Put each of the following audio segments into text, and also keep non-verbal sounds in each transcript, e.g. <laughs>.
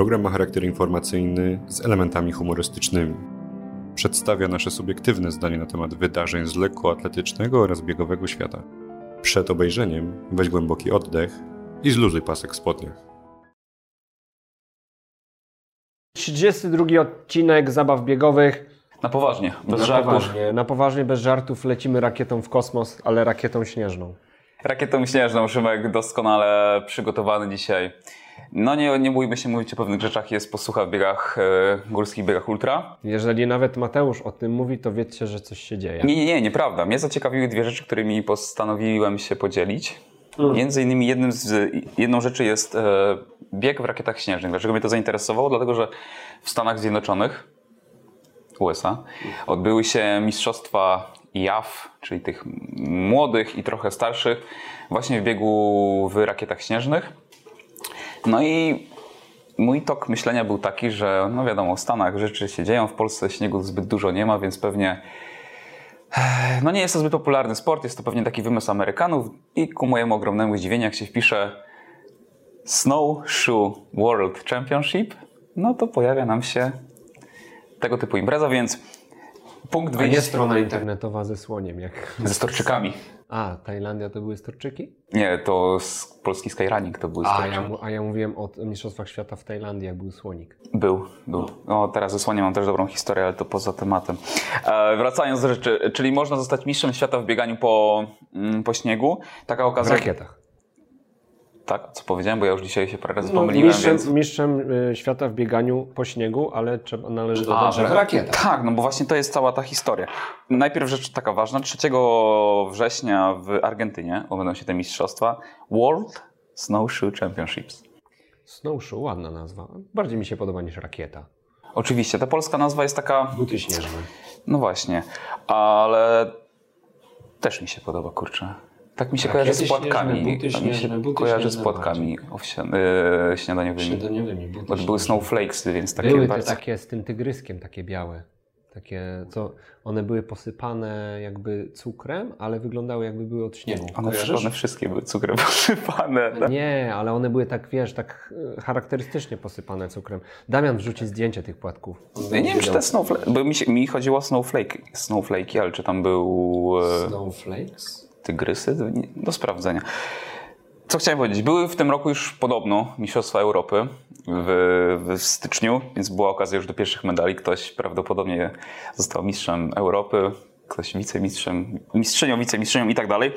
Program ma charakter informacyjny z elementami humorystycznymi. Przedstawia nasze subiektywne zdanie na temat wydarzeń z lekkoatletycznego oraz biegowego świata. Przed obejrzeniem weź głęboki oddech i zluzuj pasek w spodniach. 32 odcinek zabaw biegowych. Na poważnie, bez na żartów. poważnie, na poważnie, bez żartów lecimy rakietą w kosmos, ale rakietą śnieżną. Rakietą śnieżną, Szymek doskonale przygotowany dzisiaj. No nie, nie bójmy się mówić o pewnych rzeczach, jest posłucha w biegach, e, górskich biegach ultra. Jeżeli nawet Mateusz o tym mówi, to wiecie, że coś się dzieje. Nie, nie, nie, nieprawda. Mnie zaciekawiły dwie rzeczy, którymi postanowiłem się podzielić. Między innymi jednym z, jedną rzeczy jest e, bieg w rakietach śnieżnych. Dlaczego mnie to zainteresowało? Dlatego, że w Stanach Zjednoczonych, USA, odbyły się mistrzostwa JAF, czyli tych młodych i trochę starszych, właśnie w biegu w rakietach śnieżnych. No i mój tok myślenia był taki, że no wiadomo, w Stanach rzeczy się dzieją, w Polsce śniegu zbyt dużo nie ma, więc pewnie no nie jest to zbyt popularny sport, jest to pewnie taki wymysł Amerykanów i ku mojemu ogromnemu zdziwieniu, jak się wpisze Snowshoe World Championship, no to pojawia nam się tego typu impreza, więc punkt A nie wyjścia strona internetowa ze słoniem, jak... ze storczykami. A, Tajlandia to były storczyki? Nie, to z polski skyrunning to był A storczyk. ja, mu- a ja mówiłem o Mistrzostwach Świata w Tajlandii, jak był słonik. Był, był. O, teraz ze słoniem mam też dobrą historię, ale to poza tematem. E, wracając do rzeczy, czyli można zostać mistrzem świata w bieganiu po, mm, po śniegu. Taka W okazja. rakietach. Tak, co powiedziałem, bo ja już dzisiaj się parę razy No, pomyliłem, mistrzem, więc... mistrzem y, świata w bieganiu po śniegu, ale trzeba, należy A, dodać, że. Tak, no bo właśnie to jest cała ta historia. Najpierw rzecz taka ważna. 3 września w Argentynie odbędą się te mistrzostwa World Snowshoe Championships. Snowshoe, ładna nazwa. Bardziej mi się podoba niż rakieta. Oczywiście, ta polska nazwa jest taka, Buty śnieżne. no właśnie, ale też mi się podoba, kurczę. Tak mi się Rakiety kojarzy z płatkami. śnieżne, buty tak mi się śnieżne, buty kojarzy z płatkami owsian- yy, śniadaniowymi. Śniadaniowymi buty Bo to były śnieżne. snowflakesy, więc takie Były te bardzo... takie z tym tygryskiem, takie białe. Takie, co one były posypane jakby cukrem, ale wyglądały jakby były od śniegu. One, one wszystkie były cukrem <laughs> posypane. tak? Nie, ale one były tak, wiesz, tak e, charakterystycznie posypane cukrem. Damian wrzuci zdjęcie tych płatków. Ja nie wiem, czy te snowflake, bo mi, się, mi chodziło o snowflake, snowflakey, ale czy tam był e, Snowflakes? Tygrysy? Do sprawdzenia. Co chciałem powiedzieć? Były w tym roku już podobno Mistrzostwa Europy w, w styczniu, więc była okazja już do pierwszych medali. Ktoś prawdopodobnie został mistrzem Europy, ktoś wicemistrzem, mistrzynią, wicemistrzynią i tak dalej.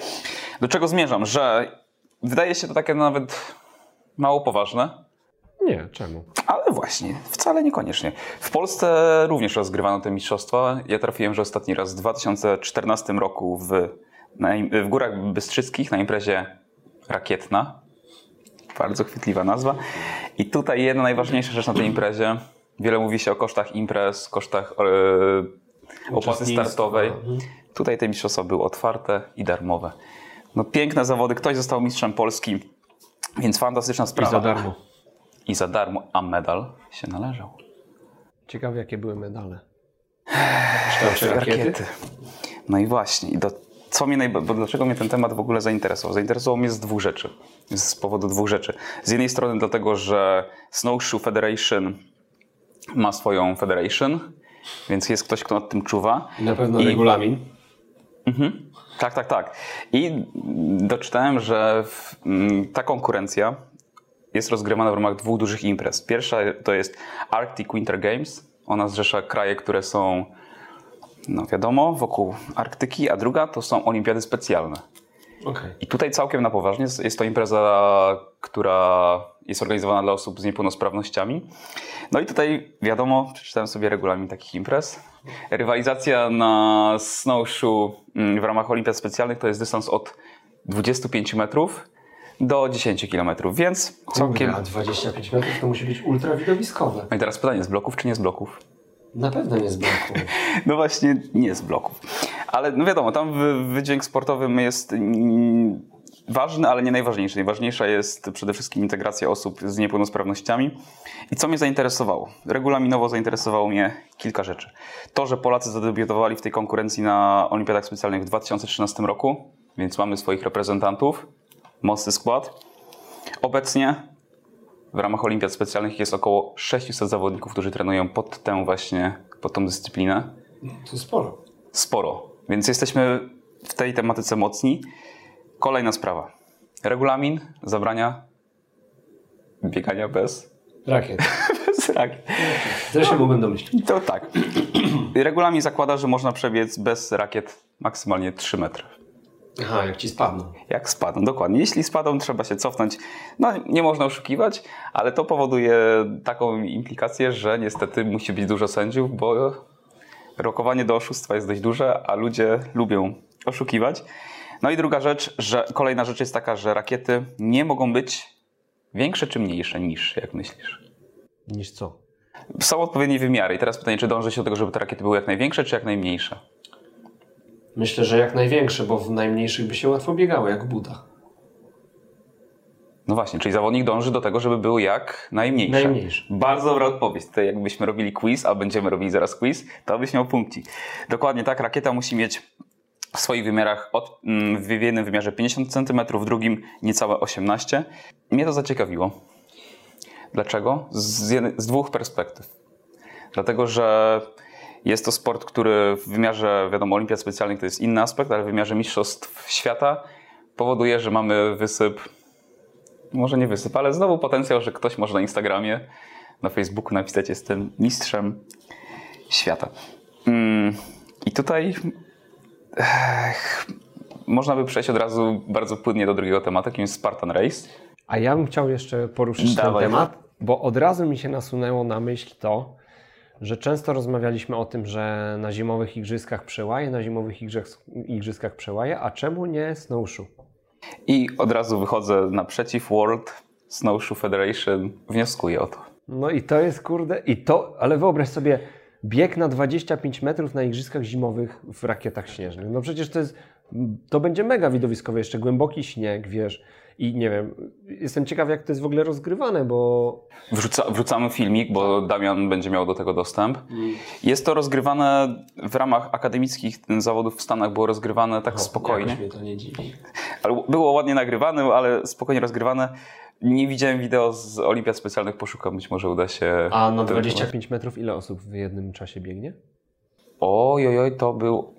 Do czego zmierzam? Że wydaje się to takie nawet mało poważne, Nie, czemu? ale właśnie, wcale niekoniecznie. W Polsce również rozgrywano te mistrzostwa. Ja trafiłem, że ostatni raz w 2014 roku w, w Górach Bystrzyckich na imprezie Rakietna. Bardzo chwytliwa nazwa. I tutaj jedna najważniejsza rzecz na tej imprezie. Wiele mówi się o kosztach imprez, kosztach e, opłaty startowej. Mhm. Tutaj te mistrzostwa były otwarte i darmowe. No piękne zawody. Ktoś został mistrzem Polski, więc fantastyczna I sprawa za darmo. i za darmo, a medal się należał. Ciekawe, jakie były medale. Rakiety. rakiety? No i właśnie, i do, co mnie najba- bo dlaczego mnie ten temat w ogóle zainteresował? Zainteresował mnie z dwóch rzeczy. Z powodu dwóch rzeczy. Z jednej strony dlatego, że Snowshoe Federation ma swoją federation, więc jest ktoś, kto nad tym czuwa. I na pewno I- regulamin. Mhm. Tak, tak, tak. I doczytałem, że mm, ta konkurencja jest rozgrywana w ramach dwóch dużych imprez. Pierwsza to jest Arctic Winter Games. Ona zrzesza kraje, które są, no wiadomo, wokół Arktyki, a druga to są Olimpiady Specjalne. Okej. I tutaj całkiem na poważnie jest- to impreza, która jest organizowana dla osób z niepełnosprawnościami. No i tutaj wiadomo, przeczytałem sobie regulamin takich imprez. Rywalizacja na snowshoe mm, w ramach olimpiad specjalnych to jest dystans od 25 metrów do 10 kilometrów, więc całkiem... Kurde, a 25 metrów to musi być ultra widowiskowe. No i teraz pytanie, z bloków czy nie z bloków? Na pewno nie z bloku. <laughs> No właśnie, nie z bloków. Ale no wiadomo, tam wy- wydźwięk sportowy jest ważny, ale nie najważniejszy. Najważniejsza jest przede wszystkim integracja osób z niepełnosprawnościami. I co mnie zainteresowało? Regulaminowo zainteresowało mnie kilka rzeczy. To, że Polacy zadebiutowali w tej konkurencji na Olimpiadach Specjalnych w 2013 roku, więc mamy swoich reprezentantów, mocny skład. Obecnie w ramach olimpiad specjalnych jest około 600 zawodników, którzy trenują pod tę właśnie, pod tą dyscyplinę. To sporo. Sporo. Więc jesteśmy w tej tematyce mocni. Kolejna sprawa. Regulamin zabrania biegania bez, Rakiet. <laughs> bez rakiet. Też się mógłbym domyślić. To tak. <clears throat> Regulamin zakłada, że można przebiec bez rakiet maksymalnie 3 metry. Aha, jak ci spadną. Jak spadną, dokładnie. Jeśli spadną, trzeba się cofnąć. No, nie można oszukiwać, ale to powoduje taką implikację, że niestety musi być dużo sędziów, bo rokowanie do oszustwa jest dość duże, a ludzie lubią oszukiwać. No i druga rzecz, że kolejna rzecz jest taka, że rakiety nie mogą być większe czy mniejsze niż, jak myślisz? Niż co? Są odpowiednie wymiary i teraz pytanie, czy dąży się do tego, żeby te rakiety były jak największe, czy jak najmniejsze? Myślę, że jak największe, bo w najmniejszych by się łatwo biegało, jak w butach. No właśnie, czyli zawodnik dąży do tego, żeby był jak najmniejsze. Najmniejsze. Bardzo dobra odpowiedź. Tutaj jakbyśmy robili quiz, a będziemy robili zaraz quiz, to byś miał punkcik. Dokładnie tak, rakieta musi mieć w swoich wymiarach od, mm, w jednym wymiarze 50 cm, w drugim niecałe 18. Mnie to zaciekawiło. Dlaczego? Z, z dwóch perspektyw. Dlatego, że jest to sport, który w wymiarze, wiadomo, olimpiad specjalnych to jest inny aspekt, ale w wymiarze mistrzostw świata powoduje, że mamy wysyp może nie wysyp, ale znowu potencjał, że ktoś może na Instagramie, na Facebooku napisać jestem mistrzem świata. Mm, I tutaj można by przejść od razu bardzo płynnie do drugiego tematu, jakim jest Spartan Race. A ja bym chciał jeszcze poruszyć ten Dawaj. temat, bo od razu mi się nasunęło na myśl to, że często rozmawialiśmy o tym, że na zimowych igrzyskach przełaje, na zimowych igrzysk- igrzyskach przełaje, a czemu nie snowshoe? I od razu wychodzę naprzeciw World Snowshoe Federation, wnioskuję o to. No i to jest kurde, i to, ale wyobraź sobie, bieg na 25 metrów na igrzyskach zimowych w rakietach śnieżnych. No przecież to jest, to będzie mega widowiskowe, jeszcze głęboki śnieg, wiesz, i nie wiem, jestem ciekaw jak to jest w ogóle rozgrywane, bo Wrzuca, wrzucamy filmik, bo Damian będzie miał do tego dostęp. Jest to rozgrywane w ramach akademickich zawodów w Stanach, było rozgrywane tak spokojnie. Jakoś mnie to nie dziwi. Ale było ładnie nagrywane, ale spokojnie rozgrywane. Nie widziałem wideo z olimpiad specjalnych, poszukam, być może uda się... A na to- 25 metrów ile osób w jednym czasie biegnie? Oj, oj, oj, to był...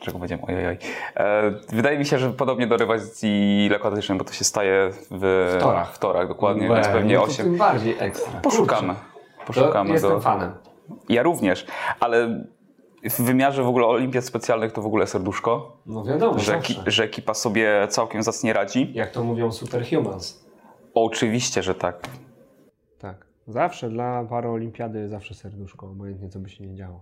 Czego powiedziałem? Oj, oj, oj. E, wydaje mi się, że podobnie do rywalizacji lekkoatletycznej, bo to się staje w, W torach. w torach dokładnie, Łe, więc pewnie no to 8. Tym bardziej ekstra. Poszukamy. To Poszukamy jestem do... fanem. Ja również, ale w wymiarze w ogóle olimpiad specjalnych to w ogóle serduszko, No wiadomo, że, eki, że ekipa sobie całkiem zacnie radzi. Jak to mówią superhumans. Oczywiście, że tak. Tak. Zawsze dla paraolimpiady zawsze serduszko, obojętnie co by się nie działo.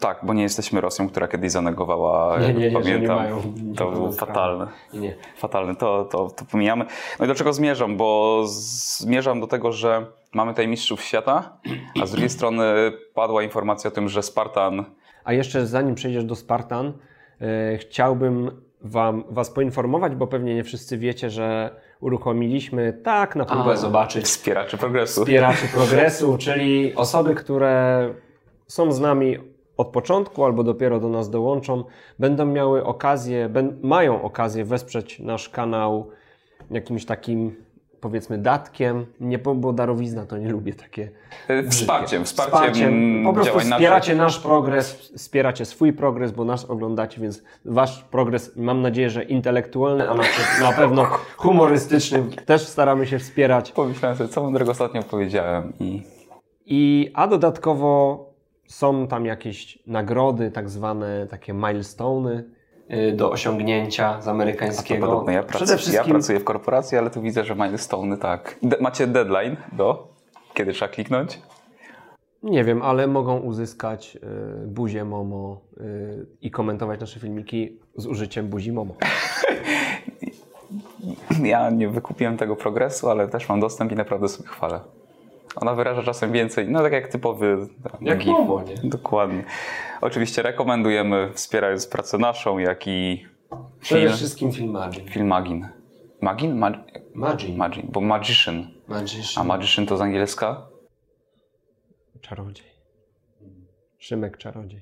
Tak, bo nie jesteśmy Rosją, która kiedyś zanegowała, Nie, nie, nie, pamiętam. mają to było fatalne. Nie, nie. Fatalne, to, to, to pomijamy. No i do czego zmierzam? Bo zmierzam do tego, że mamy tutaj mistrzów świata, a z drugiej strony padła informacja o tym, że Spartan A jeszcze zanim przejdziesz do Spartan, e, chciałbym wam, Was poinformować, bo pewnie nie wszyscy wiecie, że uruchomiliśmy tak na próbę A. zobaczyć wspieraczy progresu. wspieraczy progresu, czyli osoby, które są z nami od początku albo dopiero do nas dołączą, będą miały okazję, ben, mają okazję wesprzeć nasz kanał jakimś takim powiedzmy datkiem, nie bo darowizna to nie lubię takie Y, Wsparciem, wsparciem, Po prostu wspieracie naszych. nasz progres, wspieracie swój progres, bo nas oglądacie, więc wasz progres, mam nadzieję, że intelektualny, a na, <laughs> na pewno humorystyczny też staramy się wspierać. Pomyślałem sobie, co mądrego ostatnio powiedziałem i I, a dodatkowo są tam jakieś nagrody, tak zwane takie milestony y, do osiągnięcia z amerykańskiego. podobno. Ja, Przede pracuję, ja wszystkim pracuję w korporacji, ale tu widzę, że milestone tak. De- macie deadline do? Kiedy trzeba kliknąć? Nie wiem, ale mogą uzyskać y, buzię Momo y, i komentować nasze filmiki z użyciem buzi Momo. <laughs> Ja nie wykupiłem tego progresu, ale też mam dostęp i naprawdę sobie chwalę. Ona wyraża czasem więcej, no tak jak typowy tam, Jak gif. Momo, nie? Dokładnie. Oczywiście rekomendujemy, wspierając pracę naszą, jak i Przede film, wszystkim film Magin. film Magin. Magin? Mag- Magin. Magin, bo Magician. A Magician. Magician to z angielska? Czarodziej. Szymek Czarodziej.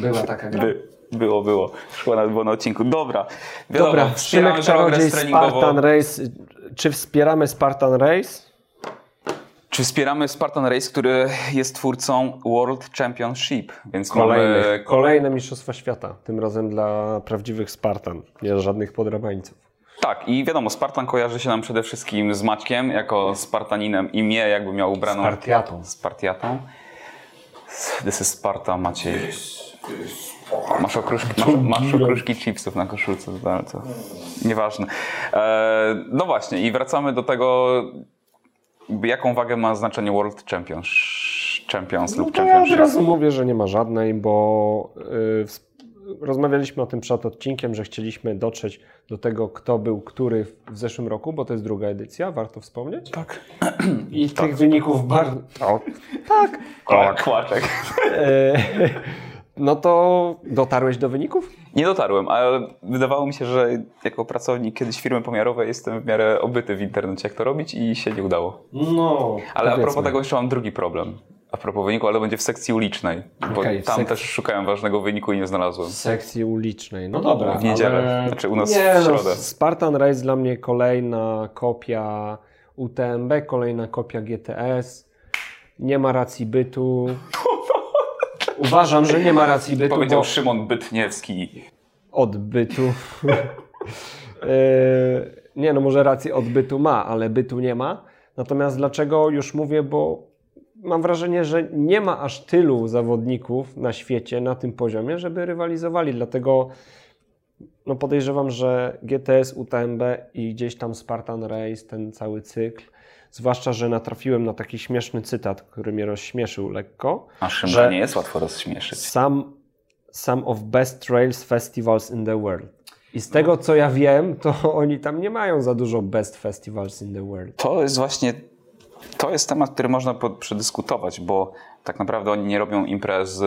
Była taka gra. By, było, było. Szło na, było na odcinku. Dobra. Wiadomo, Dobra, Szymek Czarodziej, treningowo. Spartan Race. Czy wspieramy Spartan Race? Czy wspieramy Spartan Race, który jest twórcą World Championship, więc Kolejne, mamy... kolejne Mistrzostwa Świata. Tym razem dla prawdziwych Spartan. Nie żadnych podrabańców. Tak, i wiadomo, Spartan kojarzy się nam przede wszystkim z Maćkiem, jako Spartaninem i mnie jakby miał ubraną... Spartiatą. Spartiatą. This is Sparta, Maciej. Masz okruszki, masz, masz okruszki chipsów na koszulce, to, to nieważne. E, no właśnie, i wracamy do tego, jaką wagę ma znaczenie World Champions, Champions No lub to ja od razu mówię, że nie ma żadnej, bo y, ws- rozmawialiśmy o tym przed odcinkiem, że chcieliśmy dotrzeć do tego, kto był który w- zeszłym roku, bo to jest druga edycja, warto wspomnieć. Tak. I tych wyników bardzo... O, tak. Tak. Kłaczek. No to dotarłeś do wyników? Nie dotarłem, ale wydawało mi się, że jako pracownik kiedyś firmy pomiarowej jestem w miarę obyty w internecie, jak to robić i się nie udało. No. Ale a propos tego jeszcze mam drugi problem. A propos wyniku, ale będzie w sekcji ulicznej, bo w tam sekcji. też szukałem ważnego wyniku i nie znalazłem. sekcji ulicznej. No dobra. W niedzielę. ale- Znaczy u nas nie, w środę. No, Spartan Race dla mnie kolejna kopia UTMB, kolejna kopia GTS. Nie ma racji bytu. <laughs> Uważam, że nie ma racji bytu, Powiedział bo Szymon Bytniewski. odbytu. Yy, <laughs> nie, no może rację odbytu ma, ale bytu nie ma. Natomiast dlaczego już mówię, bo mam wrażenie, że nie ma aż tylu zawodników na świecie na tym poziomie, żeby rywalizowali. Dlatego no podejrzewam, że GTS, UTMB i gdzieś tam Spartan Race, ten cały cykl. Zwłaszcza, że natrafiłem na taki śmieszny cytat, który mnie rozśmieszył lekko. A Szymka Że- nie jest łatwo rozśmieszyć. Some, some of best trails festivals in the world. I z tego co ja wiem, to oni tam nie mają za dużo best festivals in the world. To jest właśnie, to jest temat, który można przedyskutować, bo tak naprawdę oni nie robią imprez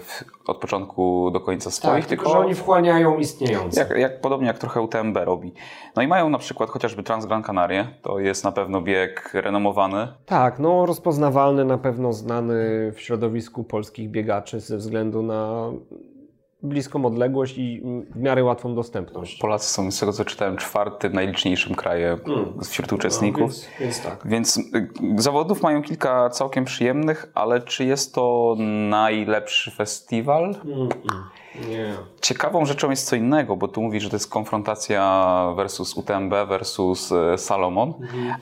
w- od początku do końca swoich, Tak, tylko że oni wchłaniają istniejące. Jak, jak, podobnie jak trochę UTMB robi. No i mają na przykład chociażby Transgran Canaria, to jest na pewno bieg renomowany. Tak, no rozpoznawalny, na pewno znany w środowisku polskich biegaczy ze względu na bliską odległość i w miarę łatwą dostępność. Polacy są, z tego co czytałem, czwartym najliczniejszym krajem wśród uczestników. No, więc, więc tak. Więc y, zawodów mają kilka całkiem przyjemnych, ale czy jest to najlepszy festiwal? Nie. Ciekawą rzeczą jest co innego, bo tu mówisz, że to jest konfrontacja versus UTMB versus e, Salomon,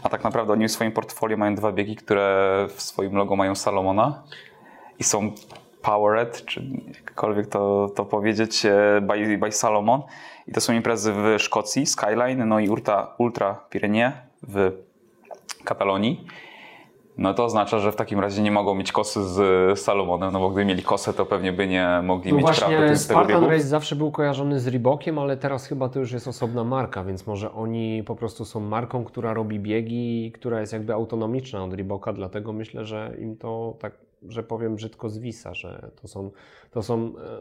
a tak naprawdę oni w swoim portfolio mają dwa biegi, które w swoim logo mają Salomona i są Powered, czy jakkolwiek to, to powiedzieć, e, by, by Salomon. I to są imprezy w Szkocji, Skyline, no i Ultra, Ultra Pyrenee w Katalonii. No to oznacza, że w takim razie nie mogą mieć kosy z Salomonem, no bo gdyby mieli kosę, to pewnie by nie mogli No mieć właśnie tych- tego Spartan. Race zawsze był kojarzony z Reebokiem, ale teraz chyba to już jest osobna marka, więc może oni po prostu są marką, która robi biegi, która jest jakby autonomiczna od Reeboka, dlatego myślę, że im to tak, że powiem brzydko zwisa, że to są, to są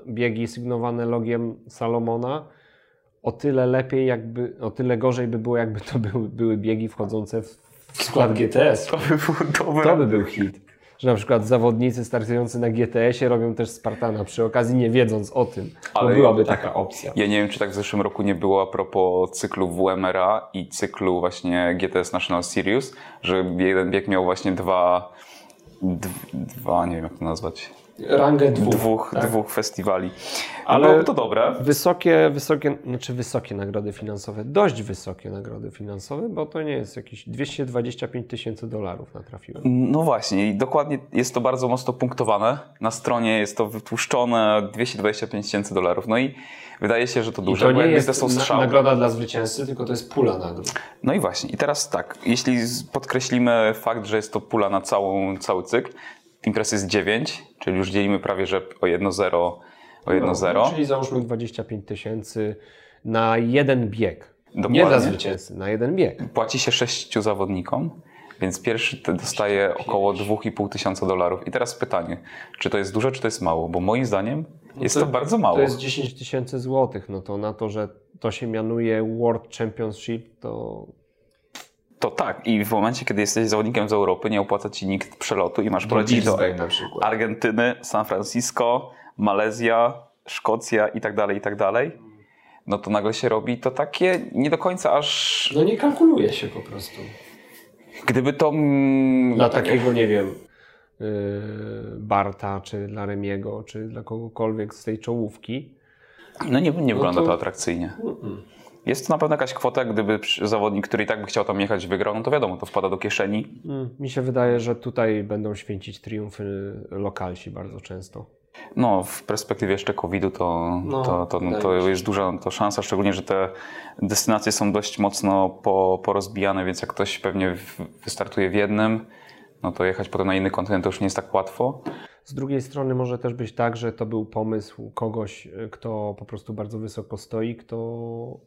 e, biegi sygnowane logiem Salomona. O tyle lepiej jakby, o tyle gorzej by było jakby to były, były biegi wchodzące w, skład GTS. To by dobre. To by był hit. Że na przykład zawodnicy startujący na GTS-ie robią też Spartana przy okazji, nie wiedząc o tym. Ale byłaby ja- taka opcja. Ja nie wiem, czy tak w zeszłym roku nie było a propos cyklu WMRA i cyklu właśnie GTS National Series, że jeden bieg miał właśnie dwa, dwa nie wiem jak to nazwać, Rangę dwóch. dwóch, tak. dwóch festiwali. Ale- byłoby to dobre. Wysokie, wysokie, znaczy wysokie nagrody finansowe, dość wysokie nagrody finansowe, bo to nie jest jakieś 225 tysięcy dolarów natrafiłem. No właśnie, i dokładnie jest to bardzo mocno punktowane. Na stronie jest to wytłuszczone 225 tysięcy dolarów. No i wydaje się, że to I duże, to nie jest to są strzały. nagroda dla zwycięzcy, tylko to jest pula nagród. No i właśnie, i teraz tak, jeśli podkreślimy fakt, że jest to pula na całą, cały cykl, imprez jest 9, czyli już dzielimy prawie że o 1-0, o 1-0. No, czyli załóżmy 25 tysięcy na jeden bieg. Nie Dokładnie. dla zwycięzcy, na jeden bieg. Płaci się sześciu zawodnikom, więc pierwszy dostaje około 2,5 tysiąca dolarów. I teraz pytanie, czy to jest dużo, czy to jest mało? Bo moim zdaniem jest to, bardzo mało. To jest 10 tysięcy złotych. No to na to, że to się mianuje World Championship, to To tak, i w momencie, kiedy jesteś zawodnikiem z Europy, nie opłaca ci nikt przelotu i masz polecieć do Bay na przykład. Argentyny, San Francisco, Malezja, Szkocja i tak dalej, i tak dalej, no to nagle się robi to takie nie do końca aż... No nie kalkuluje się po prostu. Gdyby to... mm, Dla takiego, nie wiem, yy, Barta, czy dla Remiego, czy dla kogokolwiek z tej czołówki. No nie, nie wygląda to- to atrakcyjnie. Jest to na pewno jakaś kwota, gdyby zawodnik, który i tak by chciał tam jechać, wygrał, no to wiadomo, to wpada do kieszeni. Mm, Mi się wydaje, że tutaj będą święcić triumfy lokalsi bardzo często. No, w perspektywie jeszcze COVID-u to, No, to, to, wydaje to jest duża to szansa, szczególnie, że te destynacje są dość mocno po, porozbijane, więc jak ktoś pewnie wystartuje w jednym, no to jechać potem na inny kontynent to już nie jest tak łatwo. Z drugiej strony może też być tak, że to był pomysł kogoś, y, kto po prostu bardzo wysoko stoi, kto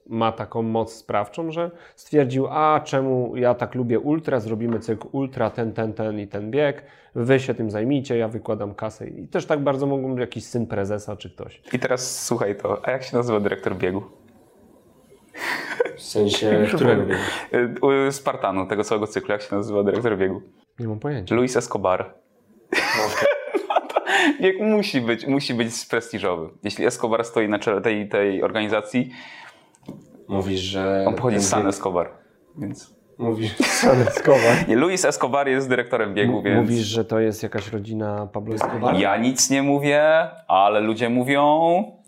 ma taką moc sprawczą, że stwierdził, a czemu ja tak lubię ultra, zrobimy cykl ultra, ten, ten, ten i ten bieg, wy się tym zajmijcie, ja wykładam kasę. I też tak bardzo mogą być jakiś syn prezesa czy ktoś. I teraz słuchaj to, a jak się nazywa dyrektor biegu? W sensie, <laughs> którego biegu? Y, u Spartanu, tego całego cyklu, jak się nazywa dyrektor biegu? Nie mam pojęcia. Luis Escobar. <laughs> Bieg musi być, musi być prestiżowy. Jeśli Escobar stoi na czele tej, tej organizacji, Mówisz, że... on pochodzi z San Escobar. Więc... Mówisz, San Escobar. <laughs> Nie, Luis Escobar jest dyrektorem biegu, więc... Mówisz, że to jest jakaś rodzina Pablo Escobar? Ja nic nie mówię, ale ludzie mówią,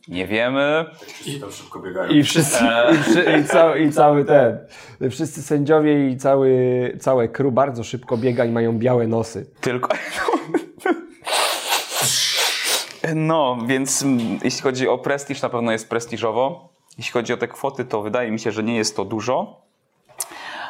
nie wiemy. Wszyscy tam szybko biegają. I wszyscy, i, wszy, i, cały, i cały ten, wszyscy sędziowie i cały, całe crew bardzo szybko biega i mają białe nosy. Tylko. <laughs> No, więc mm, jeśli chodzi o prestiż, na pewno jest prestiżowo. Jeśli chodzi o te kwoty, to wydaje mi się, że nie jest to dużo.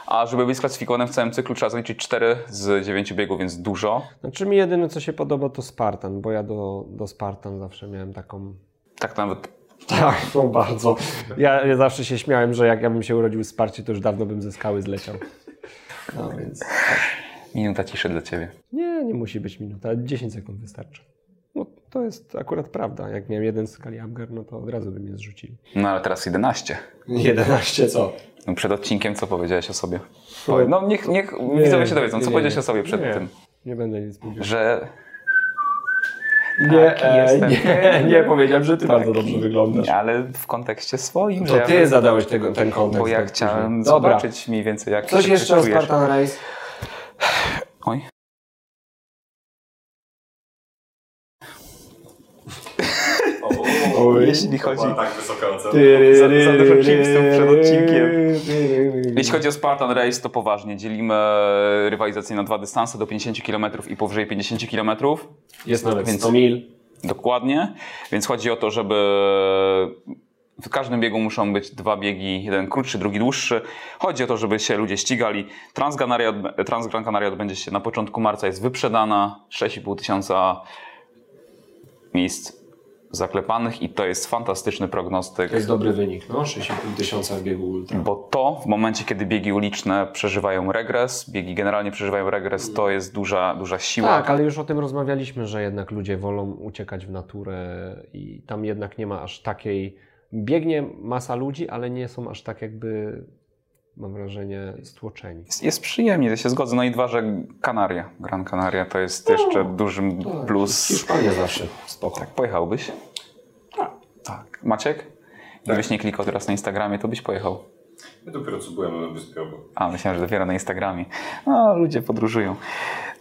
A żeby być sklasyfikowanym w całym cyklu, trzeba zaliczyć 4 z 9 biegów, więc dużo. Znaczy mi jedyne co się podoba to Spartan, bo ja do, do Spartan zawsze miałem taką... Tak nawet. Tak, no bardzo. Ja, ja zawsze się śmiałem, że jak ja bym się urodził w Sparcie, to już dawno bym ze skały zleciał. No więc... Tak. Minuta ciszy dla ciebie. Nie, nie musi być minuta, 10 sekund wystarczy. To jest akurat prawda. Jak miałem jeden skali Abgar, no to od razu by mnie zrzucili. No ale teraz 11. 11 co? No, przed odcinkiem co powiedziałeś o sobie? Powiem- No niech, niech Nie, widzowie się dowiedzą, nie, co nie, powiedziałeś nie. o sobie przed Nie. tym. Nie będę nic mówił. Że Nie, e, jestem. nie, nie powiedziałem, że ty bardzo dobrze wyglądasz. ale w kontekście swoim. To że ja- ty zadałeś tego, ten kontekst. Bo ja tak chciałem. Dobra. zobaczyć mniej więcej jak Coś się jeszcze o. Spartan Race? Oj. Oj. Jeśli chodzi, tak wysoka ocena. Za- za dużo chipsów przed odcinkiem. jeśli chodzi o Spartan Race, to poważnie dzielimy rywalizację na dwa dystanse do 50 km i powyżej 50 km. Jest nawet Więc- 100 mil. Dokładnie. Więc chodzi o to, żeby w każdym biegu muszą być dwa biegi, jeden krótszy, drugi dłuższy. Chodzi o to, żeby się ludzie ścigali. Transgran Canaria odbędzie się na początku marca, jest wyprzedana, 6,5 tysiąca miejsc zaklepanych i to jest fantastyczny prognostyk. To jest dobry wynik, no 6,5 tysiąca w biegu ultra. Bo to w momencie, kiedy biegi uliczne przeżywają regres, biegi generalnie przeżywają regres, to jest duża, duża siła. Tak, ale już o tym rozmawialiśmy, że jednak ludzie wolą uciekać w naturę i tam jednak nie ma aż takiej... Biegnie masa ludzi, ale nie są aż tak jakby, mam wrażenie, stłoczeni. Jest, jest przyjemnie, to się zgodzę. No i dwa, że Kanaria, Gran Canaria to jest jeszcze dużym plus. Hiszpania zawsze, spoko. Tak, pojechałbyś? Tak. Maciek? Gdybyś nie klikał teraz na Instagramie, to byś pojechał. Ja dopiero co byłem na wyspie obok. A, myślałem, że dopiero na Instagramie. No, ludzie podróżują.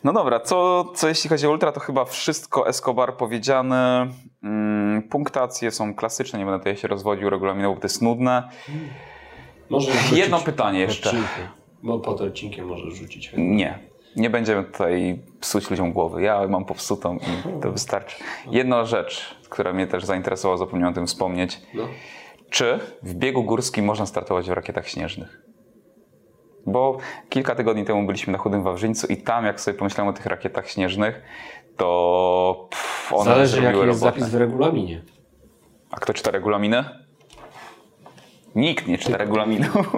No dobra, co, co jeśli chodzi o ultra, to chyba wszystko Escobar powiedziane. Mm, punktacje są klasyczne, nie będę tutaj się rozwodził regulaminowo, bo to jest nudne. Możesz <laughs> Jedno rzucić pytanie jeszcze. odcinkiem, Bo pod odcinkiem możesz rzucić. Nie. Nie będziemy tutaj psuć ludziom głowy. Ja mam popsutą i to wystarczy. Jedna rzecz, która mnie też zainteresowała, zapomniałem o tym wspomnieć. No. Czy w biegu górskim można startować w rakietach śnieżnych? Bo kilka tygodni temu byliśmy na Chudym Wawrzyńcu i tam, jak sobie pomyślałem o tych rakietach śnieżnych, to pff, one Zależy jaki jest robotę. zapis w regulaminie. A kto czyta regulaminy? Nikt nie czyta regulaminów.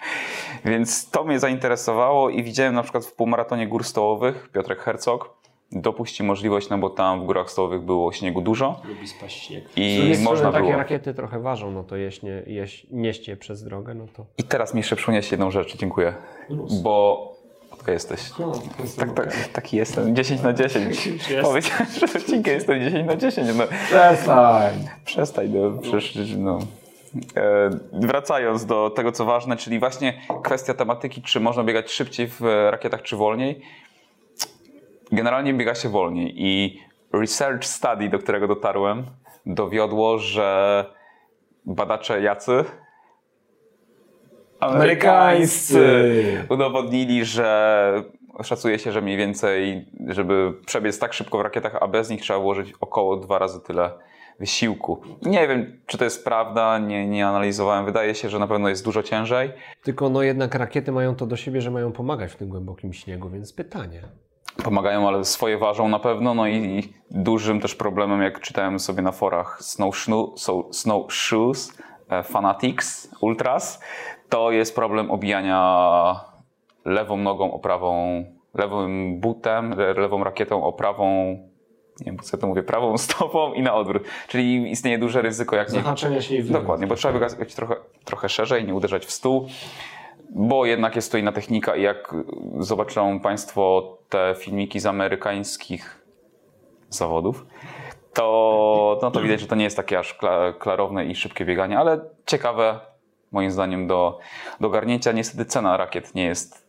<laughs> Więc to mnie zainteresowało i widziałem na przykład w półmaratonie gór stołowych, Piotrek Hercog dopuści możliwość, no bo tam w górach stołowych było śniegu dużo Lubi spaść śnieg. I strony można takie było. rakiety trochę ważą, no to jeśnie, jeś, nieść je przez drogę, no to... I teraz mi jeszcze przypomniałeś jedną rzecz, dziękuję. Luz. Bo spoko jesteś. No, Tak, tak, taki jestem. 10 na 10. <laughs> Jest. Powiedziałem, że odcinkę jestem 10 na 10. No, Przestań. przestań, no przecież no. E, wracając do tego, co ważne, czyli właśnie kwestia tematyki, czy można biegać szybciej w rakietach, czy wolniej. Generalnie biega się wolniej i research study, do którego dotarłem, dowiodło, że badacze jacy? Amerykańscy. udowodnili, że szacuje się, że mniej więcej, żeby przebiec tak szybko w rakietach, a bez nich trzeba włożyć około dwa razy tyle wysiłku. Nie wiem, czy to jest prawda, nie, nie analizowałem. Wydaje się, że na pewno jest dużo ciężej. Tylko no jednak rakiety mają to do siebie, że mają pomagać w tym głębokim śniegu, więc pytanie. Pomagają, ale swoje ważą na pewno. No i, i dużym też problemem, jak czytałem sobie na forach Snowshoe- so- Snowshoes, e, Fanatics, Ultras, to jest problem obijania lewą nogą o prawą, lewym butem, le- lewą rakietą o prawą, nie wiem, co to mówię, prawą <laughs> stopą i na odwrót. Czyli istnieje duże ryzyko, jak nie, Zahaczenia się i. Dokładnie, bo trzeba biegać trochę, trochę szerzej, nie uderzać w stół, bo jednak jest to inna technika i jak zobaczą Państwo te filmiki z amerykańskich zawodów, to, no to widać, że to nie jest takie aż kla- klarowne i szybkie bieganie, ale ciekawe moim zdaniem do, do garnięcia. Niestety cena rakiet nie jest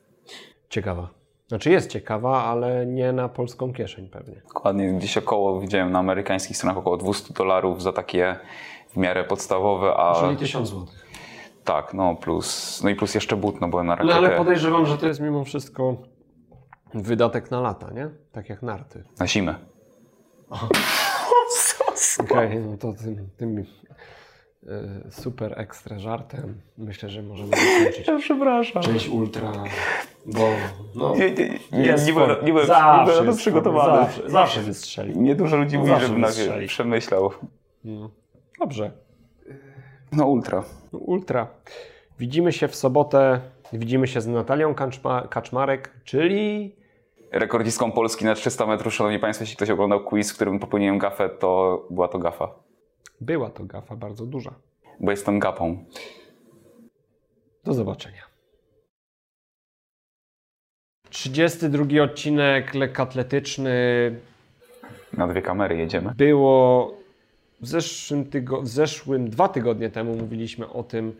Ciekawa. Znaczy jest ciekawa, ale nie na polską kieszeń pewnie. dokładnie gdzieś około, widziałem na amerykańskich stronach około 200 dolarów za takie w miarę podstawowe, a Czyli 1000 zł. tak, no plus, no i plus jeszcze but, no bo na No rakietę, ale podejrzewam, że to jest mimo wszystko wydatek na lata, nie? Tak jak narty. na zimę. <laughs> Okej, no to tym, tym super ekstra żartem myślę, że możemy zakończyć. przepraszam. Część ultra, bo no, Nie, nie, nie, nie, byłem, nie byłem, Zawsze nie byłem przygotowany. Zawsze, zawsze wystrzeli. Nie dużo ludzi mówi, Zawsze żeby na wystrzeli. przemyślał. No. Dobrze. No ultra. No, Ultra. Widzimy się w sobotę. Widzimy się z Natalią Kaczma, Kaczmarek, czyli Rekordzistką Polski na 300 metrów, szanowni państwo, jeśli ktoś oglądał quiz, w którym popełniłem gafę, to była to gafa. Była to gafa bardzo duża. Bo jestem gapą. Do zobaczenia. 32 odcinek lekkoatletyczny. Na dwie kamery jedziemy. Było w zeszłym, tygo- w zeszłym dwa tygodnie temu mówiliśmy o tym,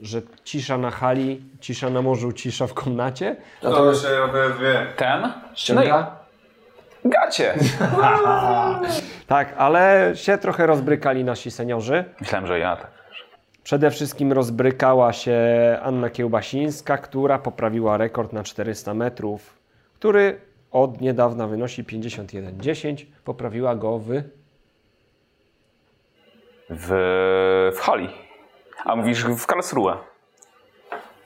że cisza na hali, cisza na morzu, cisza w komnacie. To się odezwie. Ten? Ściąga? Gacie. <laughs> Tak, ale się trochę rozbrykali nasi seniorzy. Myślałem, że ja tak. Przede wszystkim rozbrykała się Anna Kiełbasińska, która poprawiła rekord na 400 metrów, który od niedawna wynosi 51,10. Poprawiła go w W, w hali. A mówisz w Karlsruhe.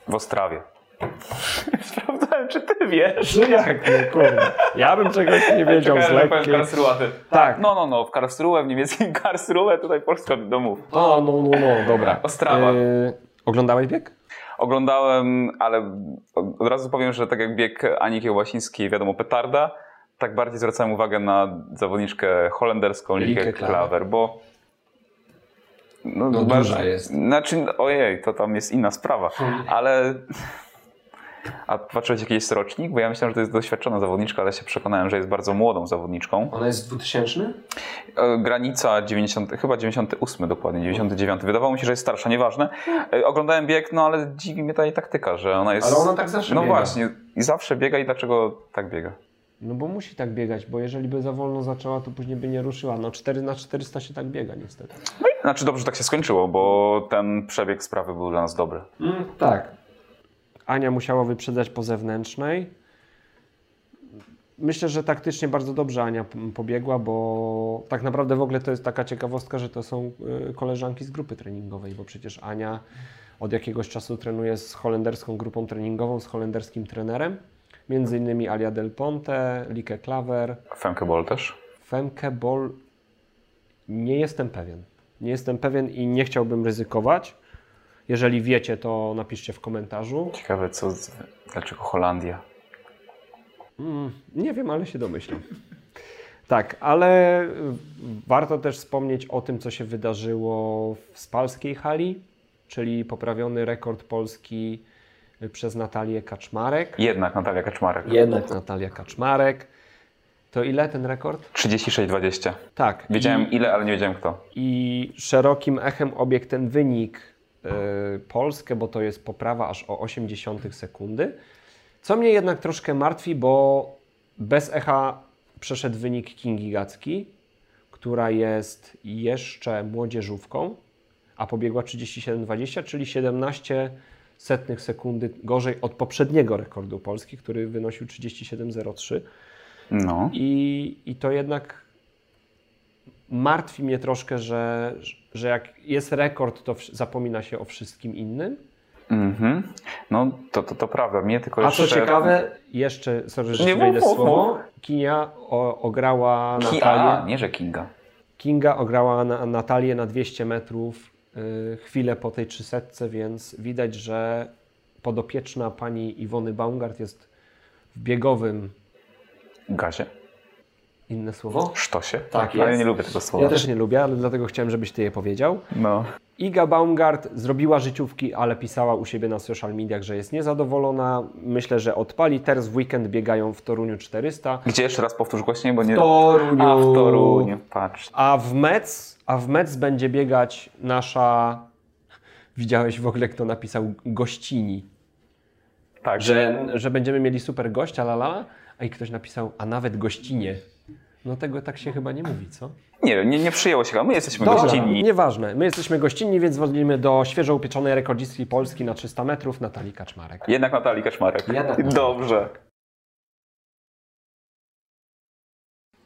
W Ostrawie. <laughs> <laughs> Czy ty wiesz. No jak, no kurde. Ja bym czegoś nie wiedział z lekkiej. Karlsruhe, ty. Tak. No, no, no, w Karlsruhe, w niemieckim <laughs> Karlsruhe, tutaj Polska domów. O, no, no, no, dobra. Ostrawa. Yy, oglądałeś bieg? Oglądałem, ale od razu powiem, że tak jak bieg Ani Kiełbasińskiej, wiadomo, petarda, tak bardziej zwracałem uwagę na zawodniczkę holenderską Likę Klaver. Bo no, No, bardzo- duża jest. Znaczy, ojej, to tam jest inna sprawa, ale a patrzyłeś jakiś rocznik? Bo ja myślałem, że to jest doświadczona zawodniczka, ale się przekonałem, że jest bardzo młodą zawodniczką. Ona jest 2000? E, Granica 90, chyba 98 dokładnie, 99. Wydawało mi się, że jest starsza, nieważne. E, Oglądałem bieg, no ale dziwi mnie ta jej taktyka, że ona jest... Ale ona tak zawsze No biega. właśnie, i zawsze biega i dlaczego tak biega? No bo musi tak biegać, bo jeżeli by za wolno zaczęła, to później by nie ruszyła. No 4 na 400 się tak biega niestety. Znaczy dobrze, że tak się skończyło, bo ten przebieg sprawy był dla nas dobry. tak. Ania musiała wyprzedzać po zewnętrznej. Myślę, że taktycznie bardzo dobrze Ania pobiegła, bo tak naprawdę w ogóle to jest taka ciekawostka, że to są y, koleżanki z grupy treningowej, bo przecież Ania od jakiegoś czasu trenuje z holenderską grupą treningową, z holenderskim trenerem. Między innymi Alia Del Ponte, Likę Klaver, Femke Ball też. Femke Ball nie jestem pewien. Nie jestem pewien i nie chciałbym ryzykować. Jeżeli wiecie, to napiszcie w komentarzu. Ciekawe, co, z- dlaczego Holandia? Mm, nie wiem, ale się domyślam. Tak, ale y, warto też wspomnieć o tym, co się wydarzyło w Spalskiej Hali, czyli poprawiony rekord Polski przez Natalię Kaczmarek. Jednak Natalia Kaczmarek. Jednak Natalia Kaczmarek. To ile ten rekord? 36-20. Tak. Wiedziałem I, ile, ale nie wiedziałem kto. I szerokim echem obiegł ten wynik Polskę, bo to jest poprawa aż o 0,8 sekundy. Co mnie jednak troszkę martwi, bo bez echa przeszedł wynik Kingi Gacki, która jest jeszcze młodzieżówką, a pobiegła 37,20, czyli 17 setnych sekundy gorzej od poprzedniego rekordu Polski, który wynosił 37,03. No. I, I to jednak martwi mnie troszkę, że, że jak jest rekord, to zapomina się o wszystkim innym. Mhm. No to, to, to prawda. Mnie tylko A co jeszcze... ciekawe, jeszcze, sorry, że Nie wejdę słowo. Kinia o, ograła Ki- Natalię. A, nie, że Kinga. Kinga ograła na, Natalię na 200 metrów y, chwilę po tej 300, więc widać, że podopieczna pani Iwony Baumgart jest w biegowym, Gazie? Inne słowo? Sztosie? Tak Ale ja nie lubię tego słowa. Ja też nie lubię, ale dlatego chciałem, żebyś Ty je powiedział. No. Iga Baumgart zrobiła życiówki, ale pisała u siebie na social mediach, że jest niezadowolona. Myślę, że odpali. Teraz w weekend biegają w Toruniu 400. Gdzie jeszcze raz powtórz głośniej, bo nie... Toruniu. A, w Toruniu, patrz. A w Metz, a w Metz będzie biegać nasza... Widziałeś w ogóle, kto napisał gościni. Tak. Że, że będziemy mieli super gościa, la, la, la, a i ktoś napisał, a nawet gościnie. No tego tak się chyba nie mówi, co? Nie, nie, nie przyjęło się, a my jesteśmy Dobra, gościnni. nieważne. My jesteśmy gościnni, więc wolimy do świeżo upieczonej rekordzistki Polski na 300 metrów Natalii Kaczmarek. Jednak Natalii Kaczmarek. Jednak. Dobrze.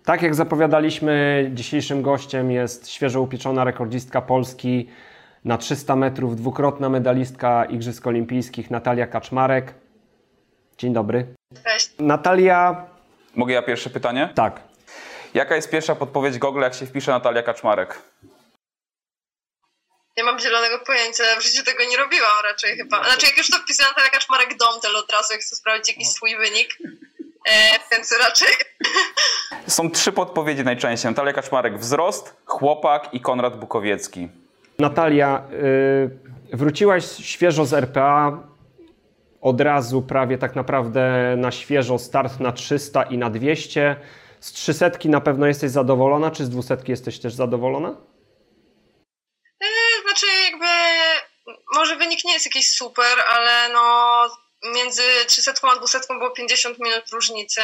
Tak jak zapowiadaliśmy, dzisiejszym gościem jest świeżo upieczona rekordzistka Polski na 300 metrów, dwukrotna medalistka Igrzysk Olimpijskich Natalia Kaczmarek. Dzień dobry. Cześć. Natalia, Mogę ja pierwsze pytanie? tak. Jaka jest pierwsza podpowiedź Google, jak się wpisze Natalia Kaczmarek? Nie mam zielonego pojęcia, w życiu tego nie robiłam raczej chyba. Znaczy jak już to wpisuję Natalia Kaczmarek Domtel od razu, jak chcę sprawdzić jakiś swój wynik. E, więc raczej <laughs> Są trzy podpowiedzi najczęściej. Natalia Kaczmarek wzrost, chłopak i Konrad Bukowiecki. Natalia, y, wróciłaś świeżo z RPA, od razu prawie tak naprawdę na świeżo start na 300 i na 200. Z 300 na pewno jesteś zadowolona, czy z 200 jesteś też zadowolona? e, znaczy jakby może wynik nie jest jakiś super, ale no między 300 a 200 było 50 minut różnicy